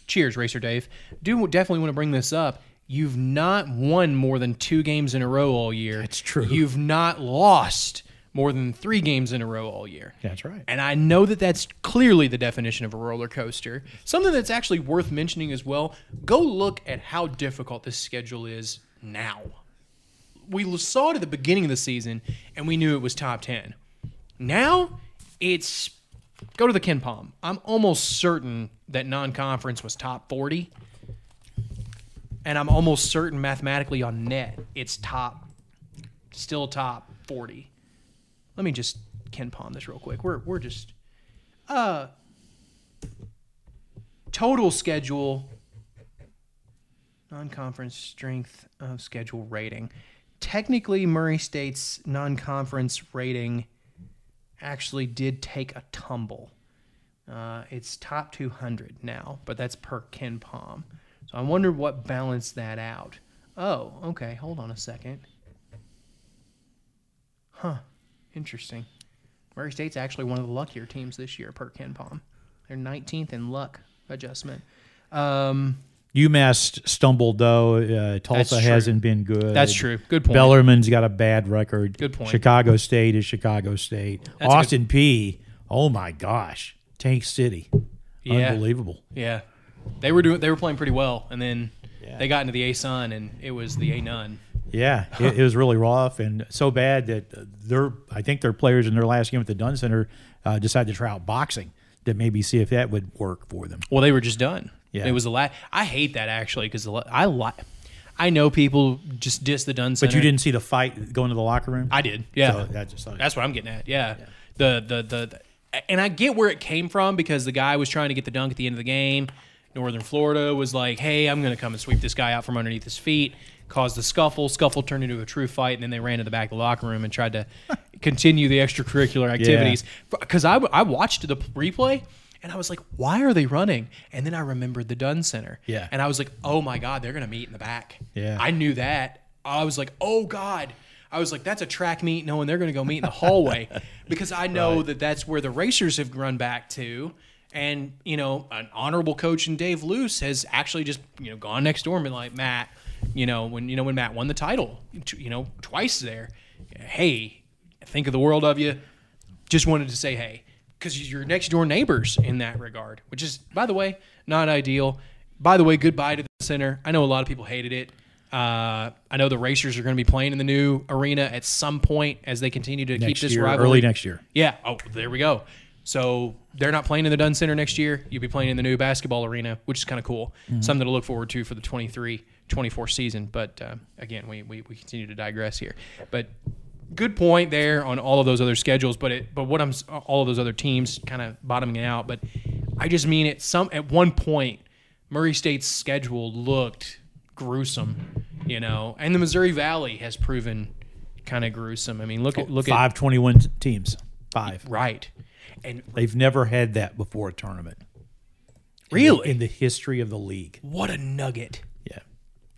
cheers, Racer Dave. Do definitely want to bring this up. You've not won more than two games in a row all year. That's true. You've not lost more than three games in a row all year. That's right. And I know that that's clearly the definition of a roller coaster. Something that's actually worth mentioning as well go look at how difficult this schedule is now. We saw it at the beginning of the season and we knew it was top 10. Now it's go to the KenPom. I'm almost certain that non conference was top 40. And I'm almost certain mathematically on net it's top, still top 40 let me just KenPom this real quick. We're we're just uh total schedule non-conference strength of schedule rating. Technically Murray State's non-conference rating actually did take a tumble. Uh, it's top 200 now, but that's per KenPom. So I wonder what balanced that out. Oh, okay. Hold on a second. Huh. Interesting. Murray State's actually one of the luckier teams this year per KenPom. They're 19th in luck adjustment. Um, UMass stumbled though. Uh, Tulsa hasn't been good. That's true. Good point. Bellarmine's got a bad record. Good point. Chicago State is Chicago State. That's Austin Peay. Oh my gosh, Tank City. Yeah. Unbelievable. yeah, they were doing. They were playing pretty well, and then Yeah. they got into the ASUN, and it was the A Nun. Yeah, it, it was really rough and so bad that their I think their players in their last game at the Dunn Center uh, decided to try out boxing to maybe see if that would work for them. Well, they were just done. Yeah. it was the last. I hate that actually because I like. I know people just diss the Dunn Center. But you didn't see the fight going to the locker room. I did. Yeah. So that just That's what I'm getting at. Yeah. The, the the the and I get where it came from because the guy was trying to get the dunk at the end of the game. Northern Florida was like, "Hey, I'm going to come and sweep this guy out from underneath his feet." Caused the scuffle. Scuffle turned into a true fight, and then they ran to the back of the locker room and tried to continue the extracurricular activities. Because I, I watched the replay and I was like, "Why are they running?" And then I remembered the Dunn Center. Yeah. And I was like, "Oh my God, they're going to meet in the back." Yeah. I knew that. I was like, "Oh God." I was like, that's a track meet, knowing they're going to go meet in the hallway because I know that that's where the racers have run back to. And, you know, an honorable coach in Dave Luce has actually just, you know, gone next door and been like, Matt, you know, when, you know, when Matt won the title, you know, twice there, hey, think of the world of you. Just wanted to say, hey, because you're next door neighbors in that regard, which is, by the way, not ideal. By the way, goodbye to the center. I know a lot of people hated it. Uh, I know the racers are going to be playing in the new arena at some point as they continue to keep this year, rivalry. early next year. Yeah. Oh, there we go. So they're not playing in the Dunn Center next year. You'll be playing in the new basketball arena, which is kind of cool. Something to look forward to for the 23 24 season. But uh, again, we, we, we continue to digress here. But good point there on all of those other schedules. But it, but what I'm all of those other teams kind of bottoming out. But I just mean at Some at one point, Murray State's schedule looked gruesome, you know, and the Missouri Valley has proven kind of gruesome. I mean, look at look at five twenty one teams. Five. right, and They've never had that before a tournament. In the- Really? in the history of the league. what a nugget. Yeah.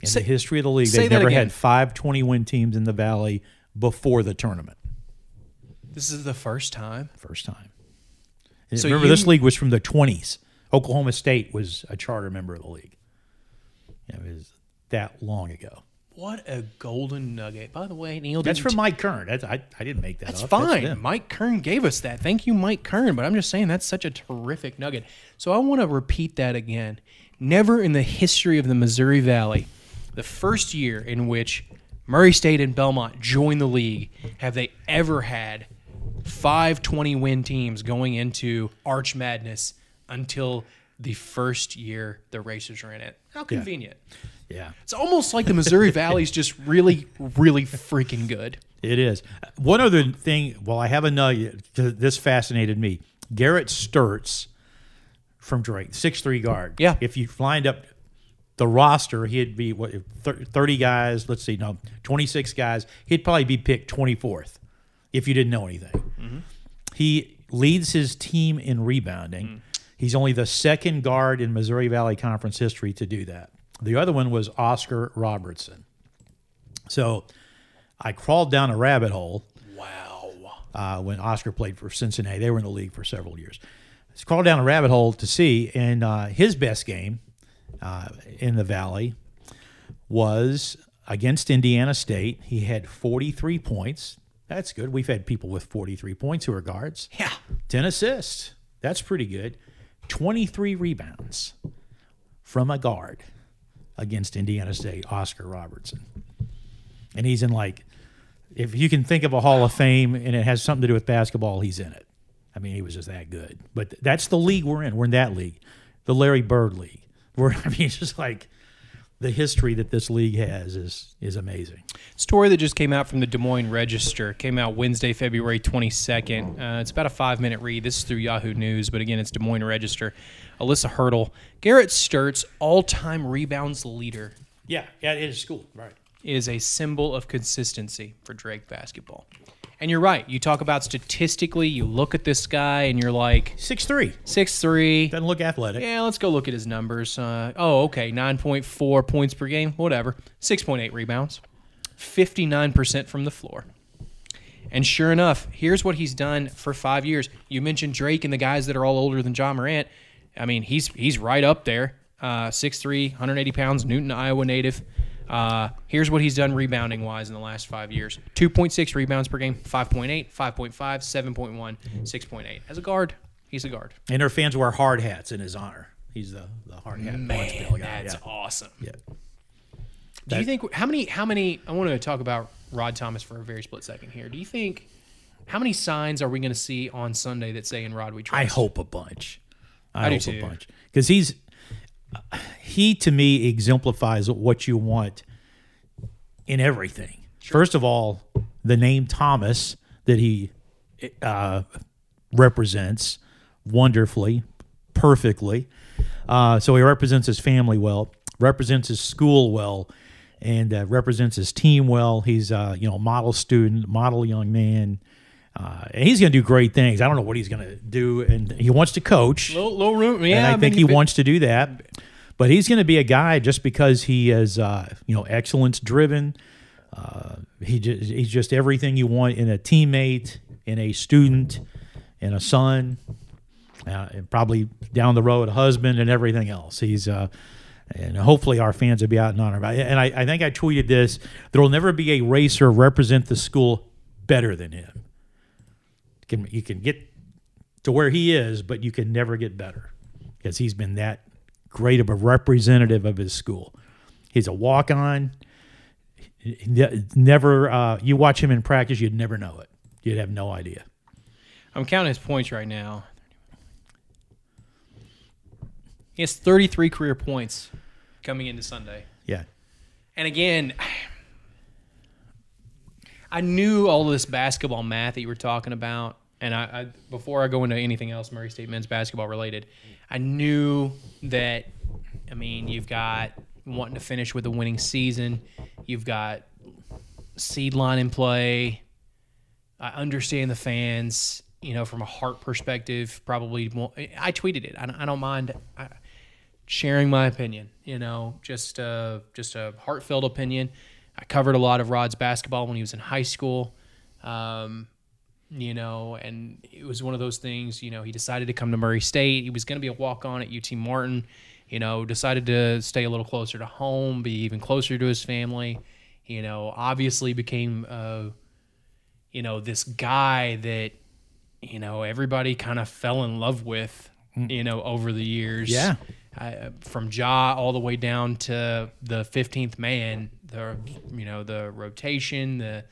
In Say- the history of the league, they've never had five 20 win teams in the Valley before the tournament. This is the first time. First time. So Remember, you- this league was from the 20s. Oklahoma State was a charter member of the league. It was that long ago. What a golden nugget. By the way, Neal, That's from Mike Kern. That's, I, I didn't make that That's up. fine. them. Mike Kern gave us that. Thank you, Mike Kern. But I'm just saying that's such a terrific nugget. So I want to repeat that again. Never in the history of the Missouri Valley, the first year in which Murray State and Belmont joined the league, have they ever had five 20 win teams going into Arch Madness until the first year the Racers are in it. How convenient. Yeah, It's almost like the Missouri Valley's just really, really freaking good. it is. One other thing, well, I have a nugget. This fascinated me. Garrett Sturtz from Drake, six three guard. Yeah. If you lined up the roster, he'd be what thirty guys. Let's see, no, twenty six guys. He'd probably be picked twenty fourth if you didn't know anything. Mm-hmm. He leads his team in rebounding. Mm. He's only the second guard in Missouri Valley Conference history to do that. The other one was Oscar Robertson. So I crawled down a rabbit hole Wow. uh, when Oscar played for Cincinnati. They were in the league for several years. Just crawled down a rabbit hole to see, and uh, his best game uh, in the Valley was against Indiana State. He had 43 points. That's good. We've had people with 43 points who are guards. Yeah. 10 assists. That's pretty good. 23 rebounds from a guard against Indiana State, Oscar Robertson. And he's in like, if you can think of a Hall of Fame and it has something to do with basketball, he's in it. I mean, he was just that good. But that's the league we're in. We're in that league, the Larry Bird League. We're, I mean, it's just like the history that this league has is is amazing. Story that just came out from the Des Moines Register came out Wednesday, February 22nd. Uh, it's about a five minute read. This is through Yahoo News, but again, it's Des Moines Register. Alyssa Hurdle, Garrett Sturtz all time rebounds leader, Yeah, yeah, it is school, right? is a symbol of consistency for Drake basketball. And you're right. You talk about statistically, you look at this guy and you're like, Six three six three. doesn't look athletic. Yeah, let's go look at his numbers. Uh, oh, okay, nine point four points per game, whatever. Six point eight rebounds, fifty nine percent from the floor. And sure enough, here's what he's done for five years. You mentioned Drake and the guys that are all older than Ja Morant. I mean, he's he's right up there. Uh, 6'3", 180 pounds, Newton, Iowa native. Uh, here's what he's done rebounding wise in the last five years 2.6 rebounds per game, 5.8, 5.5, 7.1, 6.8. As a guard, he's a guard. And their fans wear hard hats in his honor. He's the, the hard hat guy. That's yeah. awesome. yeah. Do you think how many how many I want to talk about Rod Thomas for a very split second here. Do you think how many signs are we going to see on Sunday that say in Rod we trust? I hope a bunch. I, I hope a bunch because he's he to me exemplifies what you want in everything. First of all, the name Thomas that he uh, represents wonderfully, perfectly. Uh, so he represents his family well, represents his school well, and uh, represents his team well. He's uh, you know a model student, model young man. Uh, and he's going to do great things. I don't know what he's going to do, and he wants to coach. Low, low room, yeah. and I, mean, think he but- wants to do that. But he's going to be a guy just because he is, uh, you know, excellence driven. Uh, he just, he's just everything you want in a teammate, in a student, in a son, uh, and probably down the road a husband and everything else. He's uh, and hopefully our fans will be out in honor. And I, I think I tweeted this: there will never be a racer represent the school better than him. You can you can get to where he is, but you can never get better because he's been that great of a representative of his school. He's a walk on. Never, uh, you watch him in practice, you'd never know it. You'd have no idea. I'm counting his points right now. He has 33 career points coming into Sunday. Yeah. And again, I knew all this basketball math that you were talking about, and I, I before I go into anything else Murray State men's basketball related, I knew that. I mean, you've got wanting to finish with a winning season. You've got seed line in play. I understand the fans, you know, from a heart perspective. Probably, more, I tweeted it. I don't, I don't mind sharing my opinion. You know, just uh, just a heartfelt opinion. I covered a lot of Rod's basketball when he was in high school. Um, you know, and it was one of those things. You know, he decided to come to Murray State. He was going to be a walk on at UT Martin. You know, decided to stay a little closer to home, be even closer to his family. You know, obviously became, uh, you know, this guy that, you know, everybody kind of fell in love with, you know, over the years. Yeah. Uh, from Ja all the way down to the 15th man, the, you know, the rotation, the,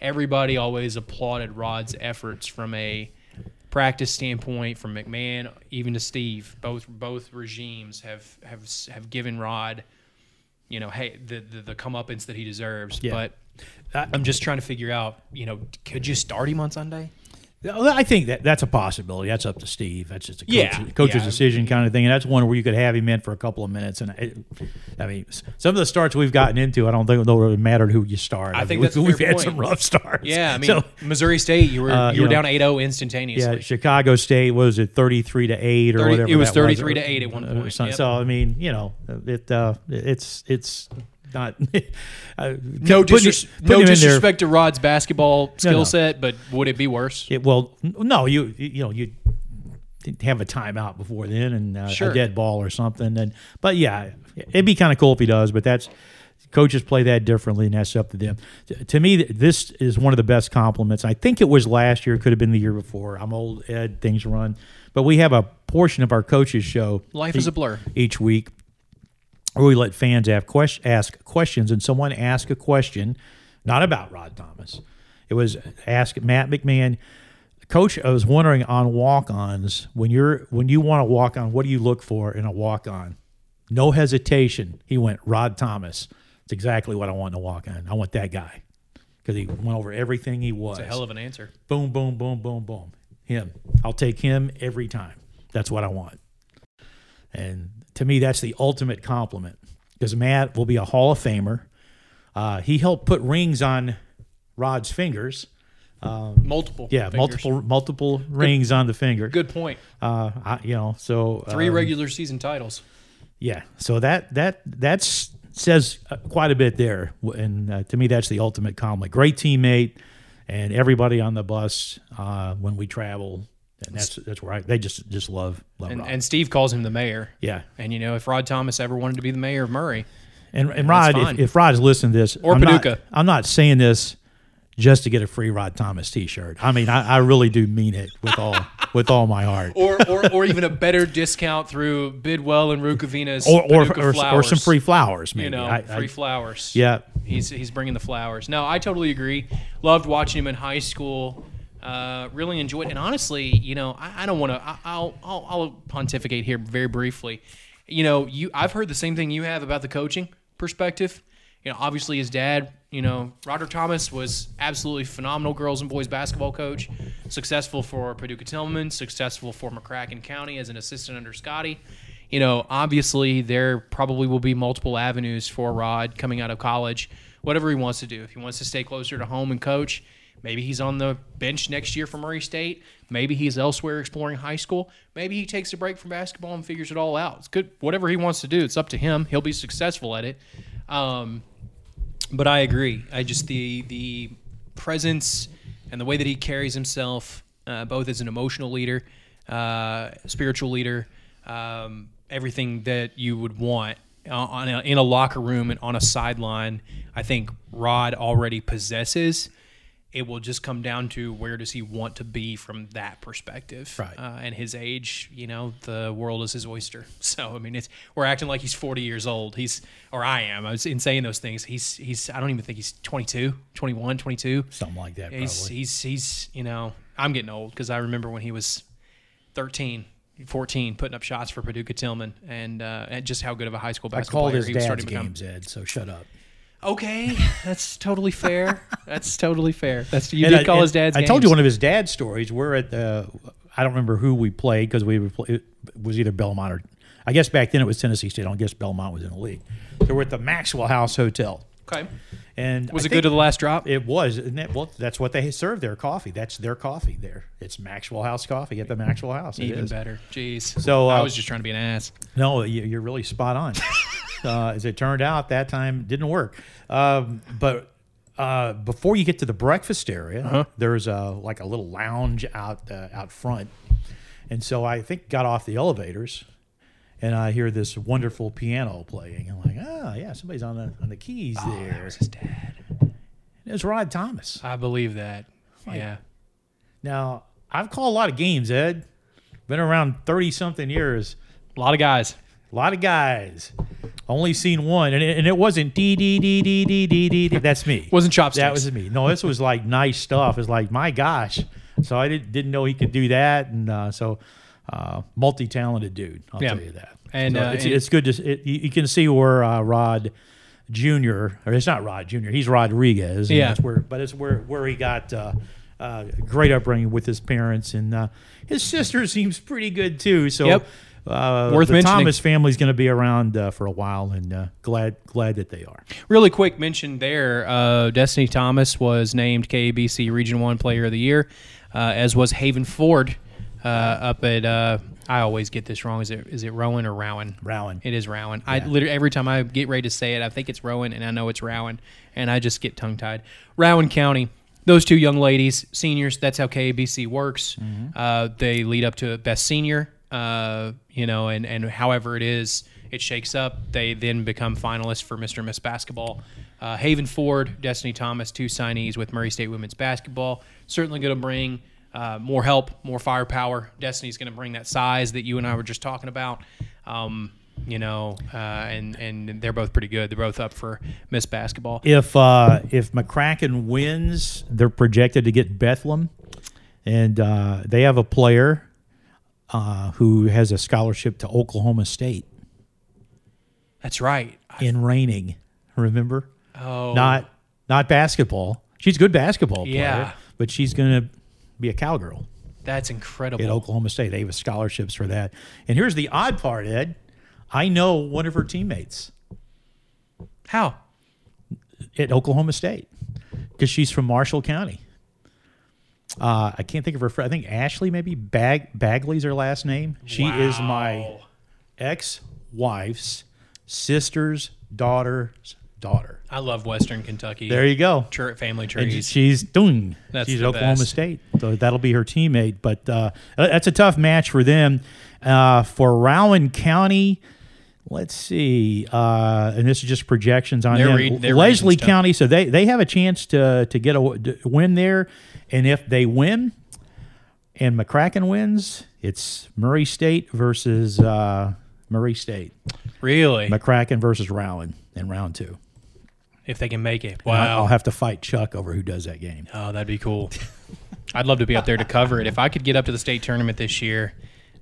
everybody always applauded Rod's efforts from a practice standpoint, from McMahon even to Steve. Both both regimes have have have given Rod, you know, hey, the the, the comeuppance that he deserves. Yeah. But I- I'm just trying to figure out, you know, could you start him on Sunday? I think that that's a possibility. That's up to Steve. That's just a coach, Yeah, coach's yeah. decision kind of thing. And that's one where you could have him in for a couple of minutes. And it, I mean, some of the starts we've gotten into, I don't think it really mattered who you start. I think mean, that's a we've, had point. some rough starts. Yeah, I mean, So, Missouri State, you were Uh, you you were know, down 8-0 instantaneously. yeah, Chicago State was it thirty three to eight or 30 whatever. it was 33 or- to 8 at one point, So, yep. so, I mean, you know, it uh, it's it's not uh, no, disres- putting no disrespect to Rod's basketball skill no. set, but would it be worse? It, well, no, you you know you have a timeout before then and uh, Sure. a dead ball or something. And but yeah, it'd be kind of cool if he does. But that's coaches play that differently, and that's up to them. To me, this is one of the best compliments. I think it was last year, could have been the year before. I'm old, Ed. Things run, but we have a portion of our coaches show Life is a blur. each week where we let fans ask questions, and someone asked a question, not about Rod Thomas. It was ask Matt McMahon, Coach. I was wondering on walk-ons when you're when you want to walk on, what do you look for in a walk-on? No hesitation. He went Rod Thomas. It's exactly what I want to walk on. I want that guy because he went over everything he was It's a hell of an answer. boom, boom, boom, boom, boom. Him. I'll take him every time. That's what I want. And to me, that's the ultimate compliment because Matt will be a Hall of Famer. Uh, he helped put rings on Rod's fingers. Multiple. Yeah, fingers. multiple multiple rings on the finger. Good point. Uh, I, you know, so Three um, regular season titles. Yeah, so that that that's says uh, quite a bit there, and uh, to me, that's the ultimate compliment. Great teammate, and everybody on the bus uh, when we travel, and that's that's where I, they just just love love And, Rod. and Steve calls him the mayor. yeah, And you know, if Rod Thomas ever wanted to be the mayor of Murray, and and Rod, if, if Rod's listening to this, Or I'm not, Paducah. I'm not saying this just to get a free Rod Thomas T-shirt. I mean, I, I really do mean it with all with all my heart. or or, or even a better discount through Bidwell and Rukavina's Or or, or, or some free flowers, maybe. you know, I- I- free flowers. yeah, He's he's bringing the flowers. No, I totally agree. Loved watching him in high school. Uh, really enjoyed, and honestly, you know, I, I don't want to. I'll, I'll I'll pontificate here very briefly. You know, you I've heard the same thing you have about the coaching perspective. You know, obviously his dad, you know, Roger Thomas was absolutely phenomenal girls and boys basketball coach, successful for Paducah Tilghman, successful for McCracken County as an assistant under Scotty you know, obviously there probably will be multiple avenues for Rod coming out of college, whatever he wants to do. If he wants to stay closer to home and coach, maybe he's on the bench next year for Murray State. Maybe he's elsewhere exploring high school. Maybe he takes a break from basketball and figures it all out. It's good. Whatever he wants to do, it's up to him. He'll be successful at it. Um, but I agree. I just the the presence and the way that he carries himself, uh, both as an emotional leader, uh, spiritual leader, um, everything that you would want uh, on a, in a locker room and on a sideline. I think Rod already possesses. It will just come down to where does he want to be from that perspective, Right. Uh, and his age, you know, the world is his oyster. So I mean, it's we're acting like he's 40 years old. He's or I am. I was in saying those things. He's he's I don't even think he's 22, 21, 22. something like that. He's probably. he's he's you know I'm getting old because I remember when he was 13, 14, putting up shots for Paducah Tilghman, and, uh, and just how good of a high school I basketball called player his he was dad's starting to become. games, Ed. So shut up. Okay, that's totally fair. that's totally fair. That's you And did I- call his dad's. I told you one of his dad's stories. We're at the, I don't remember who we played because we were play, it was either Belmont or, I guess back then it was Tennessee State. I don't guess Belmont was in the league. So we're at the Maxwell House Hotel, Okay, and was I it good to the last drop? It was, and that, well, that's what they serve their coffee. That's their coffee there. It's Maxwell House coffee at the Maxwell House. It Even is. better. Jeez. So, I uh, was just trying to be an ass. No, you're really spot on. uh, as it turned out, that time didn't work. Um, but uh, before you get to the breakfast area, there's a like a little lounge out uh, out front, and so I think got off the elevators, and I hear this wonderful piano playing. I'm like, oh yeah, somebody's on the on the keys there. It was his dad. It was Rod Thomas. I believe that. Yeah. Now I've called a lot of games, Ed. Been around thirty something years. A lot of guys. A lot of guys. Only seen one, and it, and it wasn't dee dee dee dee dee dee dee. dee. That's me. Wasn't chopsticks. That was me. No, this was like nice stuff. It's like my gosh. So I didn't didn't know he could do that, and uh, so uh, multi talented dude. I'll Yeah. tell you that. And, So uh, it's, and- it's good to it, you, can see where uh, Rod Junior or it's not Rod Junior. He's Rodriguez. Yeah. that's where, but it's where where he got. Uh, uh, great upbringing with his parents, and uh, his sister seems pretty good too. So, Yep. Uh, Worth the mentioning. Thomas family's going to be around uh, for a while, and uh, glad glad that they are. Really quick mention there. Uh, Destiny Thomas was named KABC Region One Player of the Year, uh, as was Haven Ford uh, up at. Uh, I always get this wrong. Is it is it Rowan or Rowan? Rowan. It is Rowan. I literally every time I get ready to say it, I think it's Rowan, and I know it's Rowan, and I just get tongue tied. Rowan County. those two young ladies, seniors. That's how KABC works. Uh, they lead up to best senior. Uh, you know, and and however it is, it shakes up. They then become finalists for Mr. and Miss Basketball. Uh, Haven Ford, Destiny Thomas, two signees with Murray State women's basketball. Certainly going to bring uh, more help, more firepower. Destiny's going to bring that size that you and I were just talking about. Um, you know, uh, and and they're both pretty good. They're both up for Miss Basketball. If uh, if McCracken wins, they're projected to get Bethlehem, and uh, they have a player uh, who has a scholarship to Oklahoma State That's right. in reining. Remember, Oh, not not basketball. She's a good basketball player, Yeah. but she's going to be a cowgirl that's incredible. at Oklahoma State. They have scholarships for that. And here's the odd part, Ed. I know one of her teammates How? at Oklahoma State because she's from Marshall County. Uh, I can't think of her. fr- I think Ashley, maybe Bag Bagley's her last name. She is my ex-wife's sister's daughter's daughter. I love Western Kentucky. There you go. Family And trees. she's doing. That's she's the Oklahoma best. State, so that'll be her teammate. But uh, that's a tough match for them. Uh, for Rowan County, let's see, uh, and this is just projections on Their them. Leslie. County, so they they have a chance to to get a to win there, and if they win, and McCracken wins, it's Murray State versus uh, Murray State. really? McCracken versus Rowan in round two. if they can make it. And Wow. I'll have to fight Chuck over who does that game. Oh, that'd be cool. I'd love to be up there to cover it. If I could get up to the state tournament this year,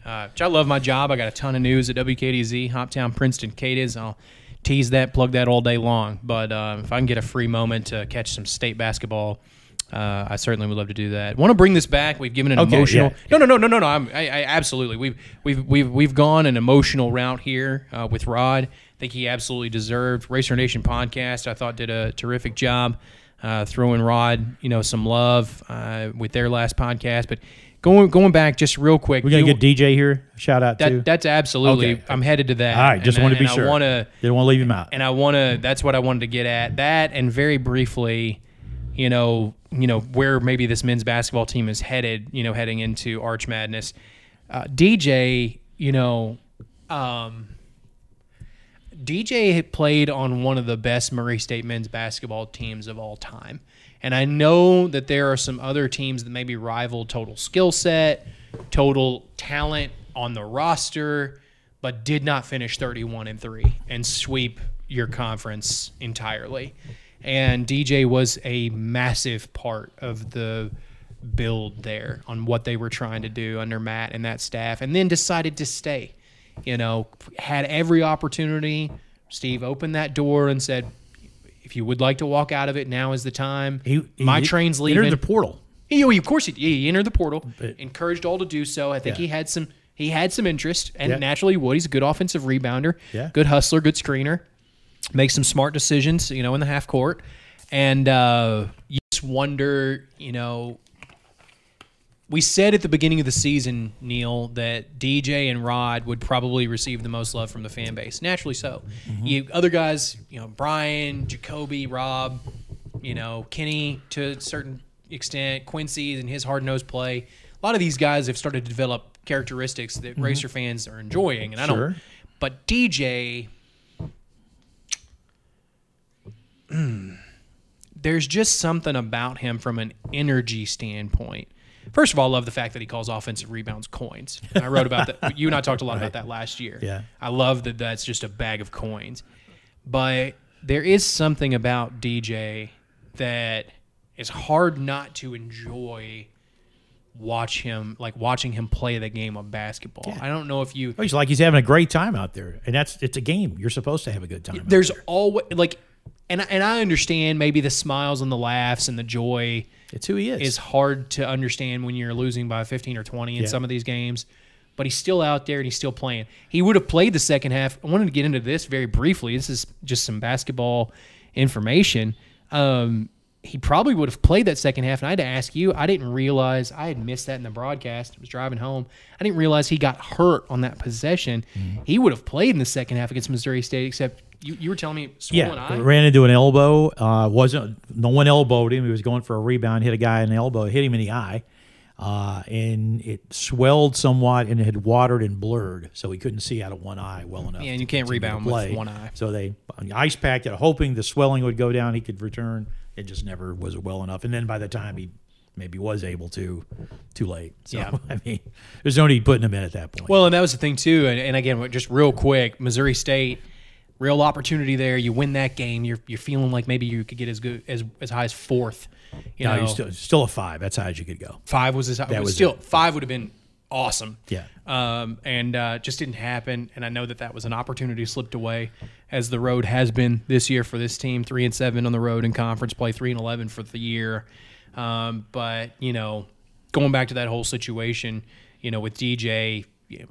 uh, which I love my job. I got a ton of news at WKDZ, Hoptown, Princeton, Cadiz. I'll tease that, plug that all day long. But uh, if I can get a free moment to catch some state basketball, uh, I certainly would love to do that. Want to bring this back? We've given an Okay, emotional. yeah. No, no, no, no, no, no. I'm, I, I absolutely. We've we've we've we've gone an emotional route here uh, with Rod. I think he absolutely deserved. Racer Nation podcast. I thought did a terrific job uh, throwing Rod, you know, some love uh, with their last podcast. But going going back just real quick, We're gonna you- get DJ here. Shout out that to. that's absolutely. Okay. I'm headed to that. All right, just want to be sure. I want to Didn't want to leave him out. and I want to. That's what I wanted to get at. That and very briefly, you know, you know where maybe this men's basketball team is headed. You know, heading into Arch Madness. Uh, DJ, you know, um, DJ played on one of the best Murray State men's basketball teams of all time. And I know that there are some other teams that maybe rival total skill set, total talent on the roster, but did not finish 31 and 3 and sweep your conference entirely. And DJ was a massive part of the build there on what they were trying to do under Matt and that staff, and then decided to stay. You know, had every opportunity. Steve opened that door and said, "If you would like to walk out of it, now is the time." He- he- My train's entered leaving. the portal. He, oh, of course he, he entered the portal. encouraged all to do so. I think Yeah. he had some he had some interest, and Yeah. naturally would. He's a good offensive rebounder, Yeah. good hustler, good screener, makes some smart decisions, you know, in the half court. And uh, you just wonder, you know, we said at the beginning of the season, Neal, that DJ and Rod would probably receive the most love from the fan base. Naturally so. You other guys, you know, Brian, Jacoby, Rob, you know, Kenny to a certain extent, Quincy and his hard nosed play. A lot of these guys have started to develop characteristics that racer fans are enjoying, and I Sure. don't. But DJ, there's just something about him from an energy standpoint. First of all, I love the fact that he calls offensive rebounds coins. I wrote about that. You and I talked a lot about that last year. Yeah. I love that that's just a bag of coins. But there is something about DJ that is hard not to enjoy watch him like watching him play the game of basketball. I don't know if you Oh, He's like he's having a great time out there, and that's it's a game. You're supposed to have a good time. there's there. always like and and I understand maybe the smiles and the laughs and the joy it's who he is. is hard to understand when you're losing by 15 or 20 in Yeah. some of these games. But he's still out there and he's still playing. He would have played the second half. I wanted to get into this very briefly. This is just some basketball information. Um, he probably would have played that second half. And I had to ask you, I didn't realize I had missed that in the broadcast. I was driving home. I didn't realize he got hurt on that possession. Mm-hmm. He would have played in the second half against Missouri State, except you, you were telling me Yeah, eye. ran into an elbow. Uh, wasn't no one elbowed him. He was going for a rebound, hit a guy in the elbow, hit him in the eye, uh, and it swelled somewhat and it had watered and blurred, so he couldn't see out of one eye well enough. Yeah, and you can't rebound with one eye. So they ice packed it, hoping the swelling would go down, he could return. It just never was well enough. And then by the time he maybe was able to, too late. So, Yeah. I mean, there's no need putting him in at that point. Well, and that was the thing too. And, and again, just real quick, Missouri State, real opportunity there. You win that game, you're you're feeling like maybe you could get as good as as high as fourth. You no, know, you're still, still a five. That's how high as you could go. five was as high. That was still it. five would have been awesome. Yeah. Um, and uh, just didn't happen. And I know that that was an opportunity slipped away, as the road has been this year for this team. Three and seven on the road in conference play, three and eleven for the year. Um, but you know, going back to that whole situation, you know, with DJ, it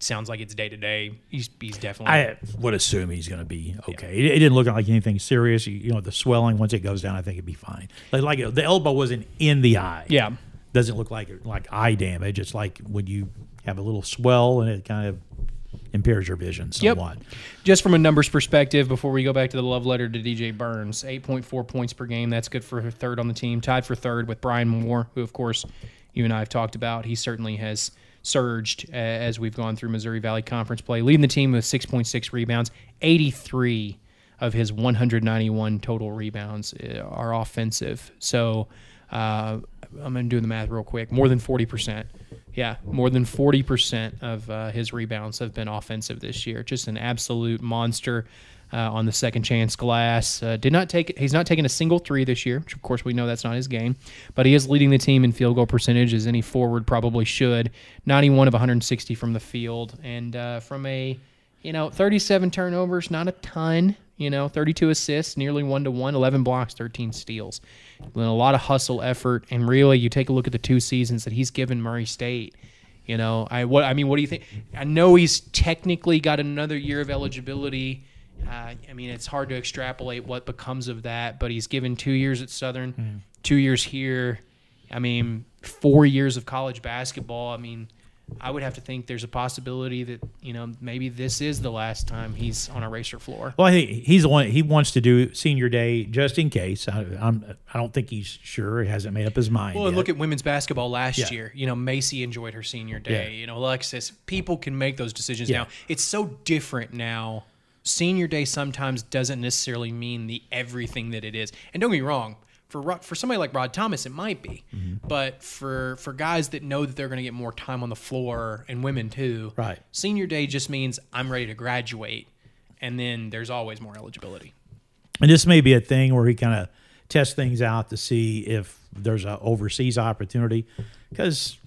sounds like it's day to day. He's he's definitely. I would assume he's going to be okay. It, it didn't look like anything serious. You, you know, the swelling once it goes down, I think it'd be fine. Like, like the elbow wasn't in the eye. yeah. Doesn't look like like eye damage. It's like when you have a little swell and it kind of impairs your vision somewhat. Yep. Just from a numbers perspective, before we go back to the love letter to DJ Burns, 8.4 points per game. That's good for third on the team. Tied for third with Brian Moore, who, of course, you and I have talked about. He certainly has surged uh, as we've gone through Missouri Valley Conference play, leading the team with 6.6 rebounds. 83 of his 191 total rebounds uh, are offensive. So uh, I'm going to do the math real quick. More than 40%. Yeah, more than 40% of uh, his rebounds have been offensive this year. Just an absolute monster uh, on the second chance glass. Uh, did not take he's not taken a single three this year, which of course we know that's not his game, but he is leading the team in field goal percentage as any forward probably should. 91 of 160 from the field and uh, from a you know 37 turnovers, not a ton. You know, 32 assists, nearly one to one, 11 blocks, 13 steals. And a lot of hustle effort, and really, you take a look at the two seasons that he's given Murray State. You know, I what I mean, what do you think? I know he's technically got another year of eligibility. Uh, I mean, it's hard to extrapolate what becomes of that, but he's given two years at Southern, two years here. I mean, four years of college basketball. I mean, I would have to think there's a possibility that you know maybe this is the last time he's on a racer floor. Well, I think he's the one. He wants to do senior day just in case. I, I'm. I don't think he's sure. He hasn't made up his mind. Well, look at women's basketball last Yeah. year. You know, Macy enjoyed her senior day. Yeah. You know, Alexis. People can make those decisions Yeah. now. It's so different now. Senior day sometimes doesn't necessarily mean the everything that it is. And don't get me wrong. For for somebody like Rod Thomas, it might be, Mm-hmm. but for for guys that know that they're going to get more time on the floor and women too, Right. Senior day just means I'm ready to graduate, and then there's always more eligibility. And this may be a thing where he kind of tests things out to see if there's a overseas opportunity, because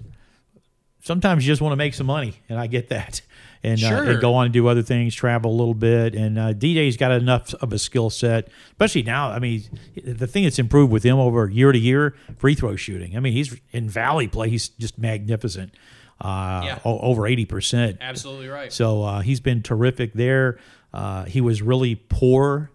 sometimes you just want to make some money, and I get that, and, uh, and go on and do other things, travel a little bit. And uh, DJ's got enough of a skill set, especially now. I mean, the thing that's improved with him over year to year, free throw shooting. I mean, he's in Valley play, he's just magnificent, uh, Yeah. o- over eighty percent. Absolutely right. So uh, he's been terrific there. Uh, he was really poor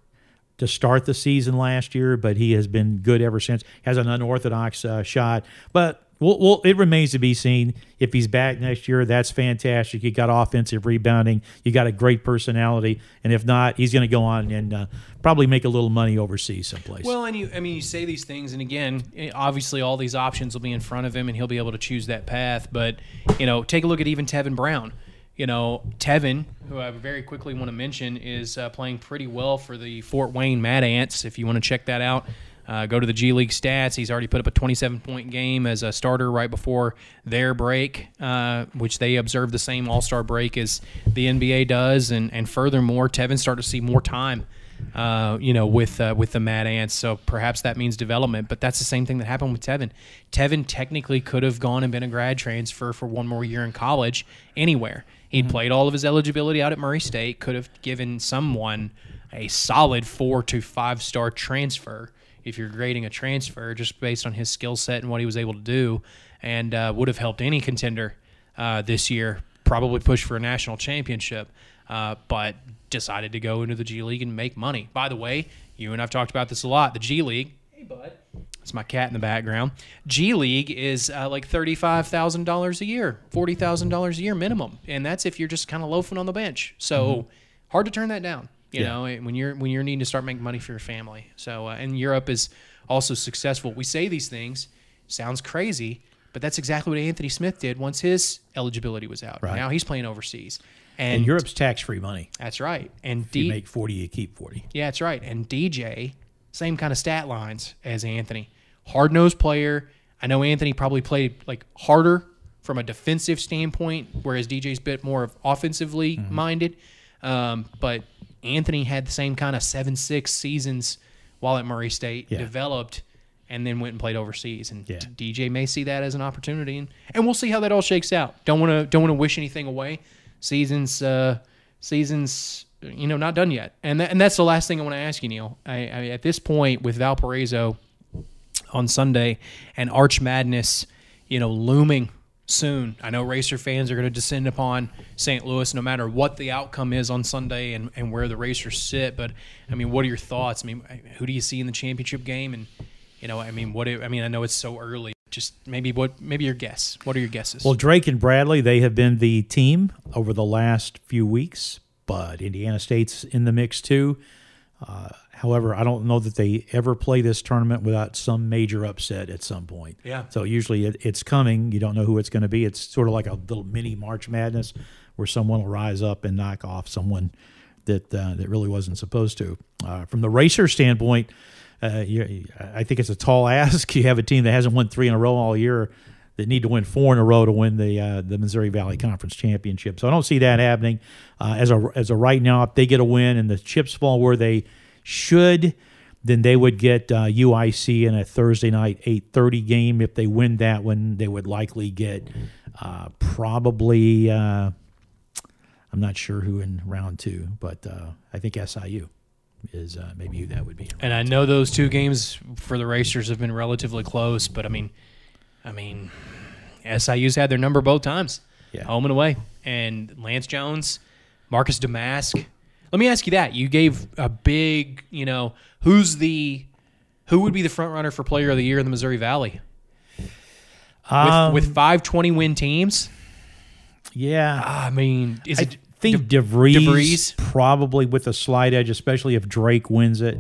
to start the season last year, but he has been good ever since. Has an unorthodox uh, shot, but we'll, we'll, it remains to be seen if he's back next year. That's fantastic. You got offensive rebounding. You got a great personality, and if not, he's going to go on and uh, probably make a little money overseas someplace. Well, and you, I mean, you say these things, and again, eh, obviously, all these options will be in front of him, and he'll be able to choose that path. But you know, take a look at even Tevin Brown. You know, Tevin, who I very quickly want to mention, is uh, playing pretty well for the Fort Wayne Mad Ants. If you want to check that out, uh, go to the G League stats. He's already put up a 27 point game as a starter right before their break, uh, which they observe the same All Star break as the NBA does. And and furthermore, Tevin started to see more time uh, you know, with uh, with the Mad Ants. So perhaps that means development. But that's the same thing that happened with Tevin. Tevin technically could have gone and been a grad transfer for one more year in college anywhere. He'd played all of his eligibility out at Murray State. Could have given someone a solid four to five star transfer if you're grading a transfer just based on his skill set and what he was able to do, and uh, would have helped any contender uh, this year probably push for a national championship, uh, but decided to go into the G League and make money. By the way, you and I've talked about this a lot. The G League, hey bud, It's my cat in the background. G League is uh, like thirty-five thousand dollars a year, forty thousand dollars a year minimum, and that's if you're just kind of loafing on the bench. So hard to turn that down. You Yeah. know, when you're when you're needing to start making money for your family. So, uh, and Europe is also successful. We say these things, sounds crazy, but that's exactly what Anthony Smith did once his eligibility was out. Right. Now he's playing overseas, and, And Europe's tax free money. that's right. And You D, make 40, you keep 40. yeah, that's right. And DJ, same kind of stat lines as Anthony. Hard nosed player. I know Anthony probably played like harder from a defensive standpoint, whereas DJ's a bit more of offensively minded. Um, but Anthony had the same kind of seven six seasons while at Murray State, Yeah. developed, and then went and played overseas. And Yeah. DJ may see that as an opportunity, and, and we'll see how that all shakes out. Don't want to don't want to wish anything away. Seasons uh, seasons you know not done yet, and that, and that's the last thing I want to ask you, Neal. I, I at this point with Valparaiso on Sunday and Arch Madness, you know, looming soon. I know Racer fans are going to descend upon St. Louis no matter what the outcome is on Sunday and, and where the Racers sit. But I mean, what are your thoughts? I mean, who do you see in the championship game? And you know, I mean, what? do- I mean, I know it's so early. Just maybe what? Maybe your guess. What are your guesses? Well, Drake and Bradley, they have been the team over the last few weeks, but Indiana State's in the mix too. Uh, however, I don't know that they ever play this tournament without some major upset at some point. Yeah. So usually it, it's coming. You don't know who it's going to be. It's sort of like a little mini March Madness where someone will rise up and knock off someone that uh, that really wasn't supposed to. Uh, from the racer standpoint, uh, you, I think it's a tall ask. You have a team that hasn't won three in a row all year that need to win four in a row to win the uh, the Missouri Valley Conference championship. So I don't see that happening. Uh, as a as a right now, if they get a win and the chips fall where they should, then they would get uh, UIC in a Thursday night eight thirty game. If they win that one, they would likely get uh, probably. Uh, I'm not sure who in round two, but uh, I think SIU is uh, maybe who that would be. and I know those two games for the Racers have been relatively close, but I mean, I mean, SIU's had their number both times, Yeah. home and away. And Lance Jones, Marcus Domask. Let me ask you that. You gave a big, you know, who's the, who would be the front runner for Player of the Year in the Missouri Valley? With, Um, with five 20 win teams, yeah, I mean, is I it think DeVries, DeVries? probably with a slight edge, especially if Drake wins it.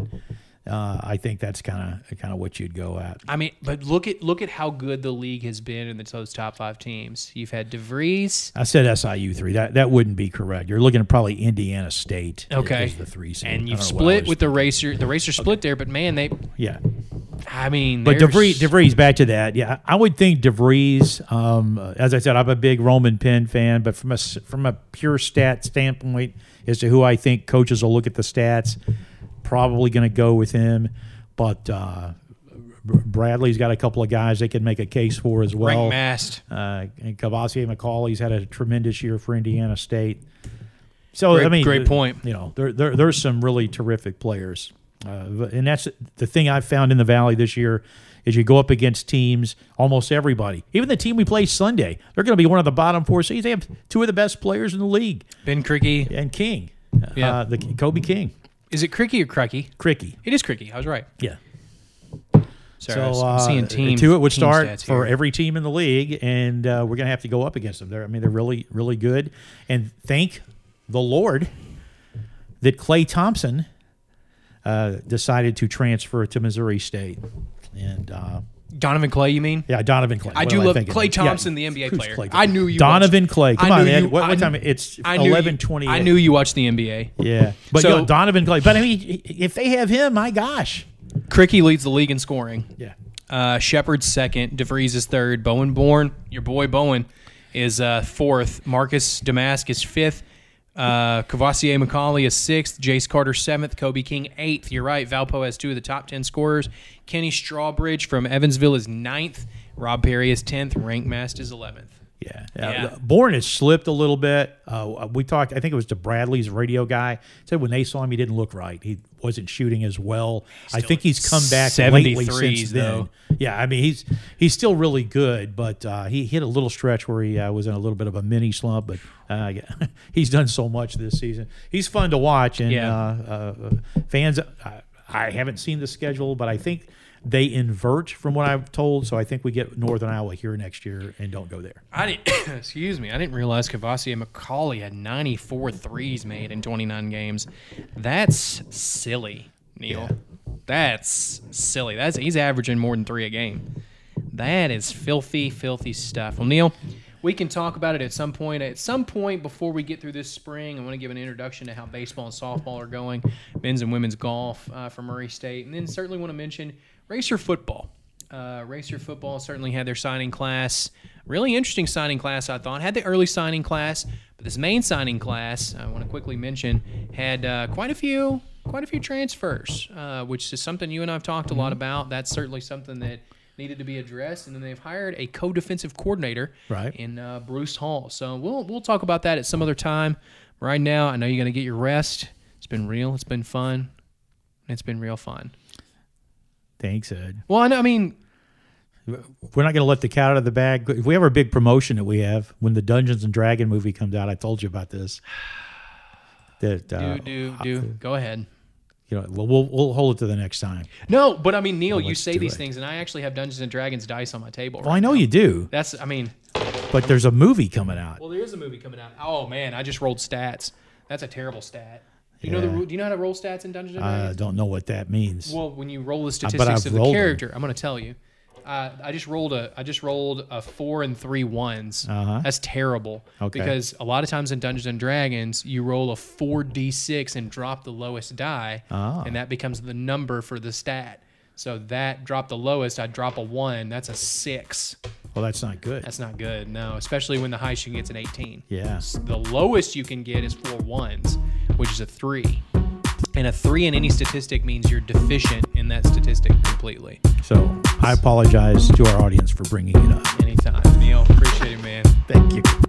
Uh, I think that's kind of kind of what you'd go at. I mean, but look at look at how good the league has been in the, those top five teams. You've had DeVries, I said SIU three. That that wouldn't be correct. You're looking at probably Indiana State. Okay. the three seed. and you've don't know what I split with the racer. The racer split there, but man, they. yeah. I mean, But DeVries, DeVries, back to that. Yeah, I would think DeVries. Um, as I said, I'm a big Roman Penn fan, but from a from a pure stat standpoint, as to who I think coaches will look at the stats, probably going to go with him. But uh, Bradley's got a couple of guys they can make a case for as well. Rienk Mast. Uh, and Courvoisier McCauley's had a tremendous year for Indiana State. So Great- I mean, great point. You know, there, there there's some really terrific players, uh, and that's the thing I've found in the Valley this year. Is you go up against teams, almost everybody, even the team we play Sunday, they're going to be one of the bottom four seeds. They have two of the best players in the league, Ben Krikke. and King, Yeah. uh, the Kobe King, Is it Krikke or Krikke? Krikke, It is Krikke. I was right. yeah. Sorry, So I'm uh, seeing team. two it would team start for here. every team in the league, and uh, we're gonna have to go up against them. They're, I mean, they're really, really good. And thank the Lord that Klay Thompson uh, decided to transfer to Missouri State, and uh, Donovan Clay. You mean? yeah, Donovan Clay. I What do am love thinking? Clay Yeah, Thompson, the NBA who's player. Clay I knew you. Donovan watched- Clay. Come I on, knew man. you- what, what time? It's I knew you- eleven twenty. I knew you watched the NBA. Yeah, but So- you know, Donovan Clay. But I mean, if they have him, my gosh. Krikke leads the league in scoring. Yeah. Uh, Sheppard's second. DeVries is third. Bowen Born, your boy Bowen, is uh, fourth. Marcus Domask is fifth. Uh, Courvoisier McCauley is sixth. Jace Carter seventh. Kobe King eighth. You're right. Valpo has two of the top ten scorers. Kenny Strawbridge from Evansville is ninth. Rob Perry is tenth. Rienk is eleventh. Yeah, Yeah. Uh, Born has slipped a little bit. Uh, we talked. I think it was to Bradley's radio guy said when they saw him, he didn't look right. He wasn't shooting as well. I think he's come back lately 73s since then. Yeah, I mean he's he's still really good, but uh, he hit a little stretch where he uh, was in a little bit of a mini slump. But uh, yeah, he's done so much this season. He's fun to watch, and Yeah. uh, uh, fans. Uh, I haven't seen the schedule, but I think they invert from what I've told. So I think we get Northern Iowa here next year and don't go there. I didn't. excuse me. I didn't realize Courvoisier McCauley had 94 threes made in 29 games. That's silly, Neal. That's silly. That's he's averaging more than three a game. That is filthy, filthy stuff. Well, Neal, we can talk about it at some point. At some point before we get through this spring, I want to give an introduction to how baseball and softball are going, men's and women's golf uh, for Murray State, and then certainly want to mention racer football. Uh, racer football certainly had their signing class. Really interesting signing class, I thought. Had the early signing class, but this main signing class, I want to quickly mention, had uh, quite a few, quite a few transfers, uh, which is something you and I've talked a lot about. That's certainly something that needed to be addressed. And then they've hired a co-defensive coordinator, Right. in uh, Bruce Hall. So we'll we'll talk about that at some other time. Right now, I know you're going to get your rest. It's been real. It's been fun. It's been real fun. Thanks, Ed. Well, I, know, I mean, We're not going to let the cat out of the bag. If we have our big promotion that we have when the Dungeons and Dragon movie comes out, I told you about this. That uh, do do do. Go ahead. you know, we'll, we'll we'll hold it to the next time. No, but I mean, Neal, you say these it. things, and I actually have Dungeons and Dragons dice on my table. Well, I know now. you do, That's. I mean, but there's a movie coming out. well, there is a movie coming out. Oh man, I just rolled stats. That's a terrible stat. Do you know the? Yeah. Do you know how to roll stats in Dungeons and Dragons? I don't know what that means. Well, when you roll the statistics of the rolled them. character, I'm going to tell you. Uh, I just rolled a I just rolled a four and three ones. Uh-huh. That's terrible. Okay. Because a lot of times in Dungeons and Dragons, you roll a four d six and drop the lowest die, Ah. and that becomes the number for the stat. So that drop the lowest. I drop a one. That's a six. Well, that's not good. That's not good. No, especially when the highest you can get is an 18. Yeah. The lowest you can get is four ones, which is a three. And a three in any statistic means you're deficient in that statistic completely. So I apologize to our audience for bringing it up. Anytime. Neal, appreciate it, man. Thank you.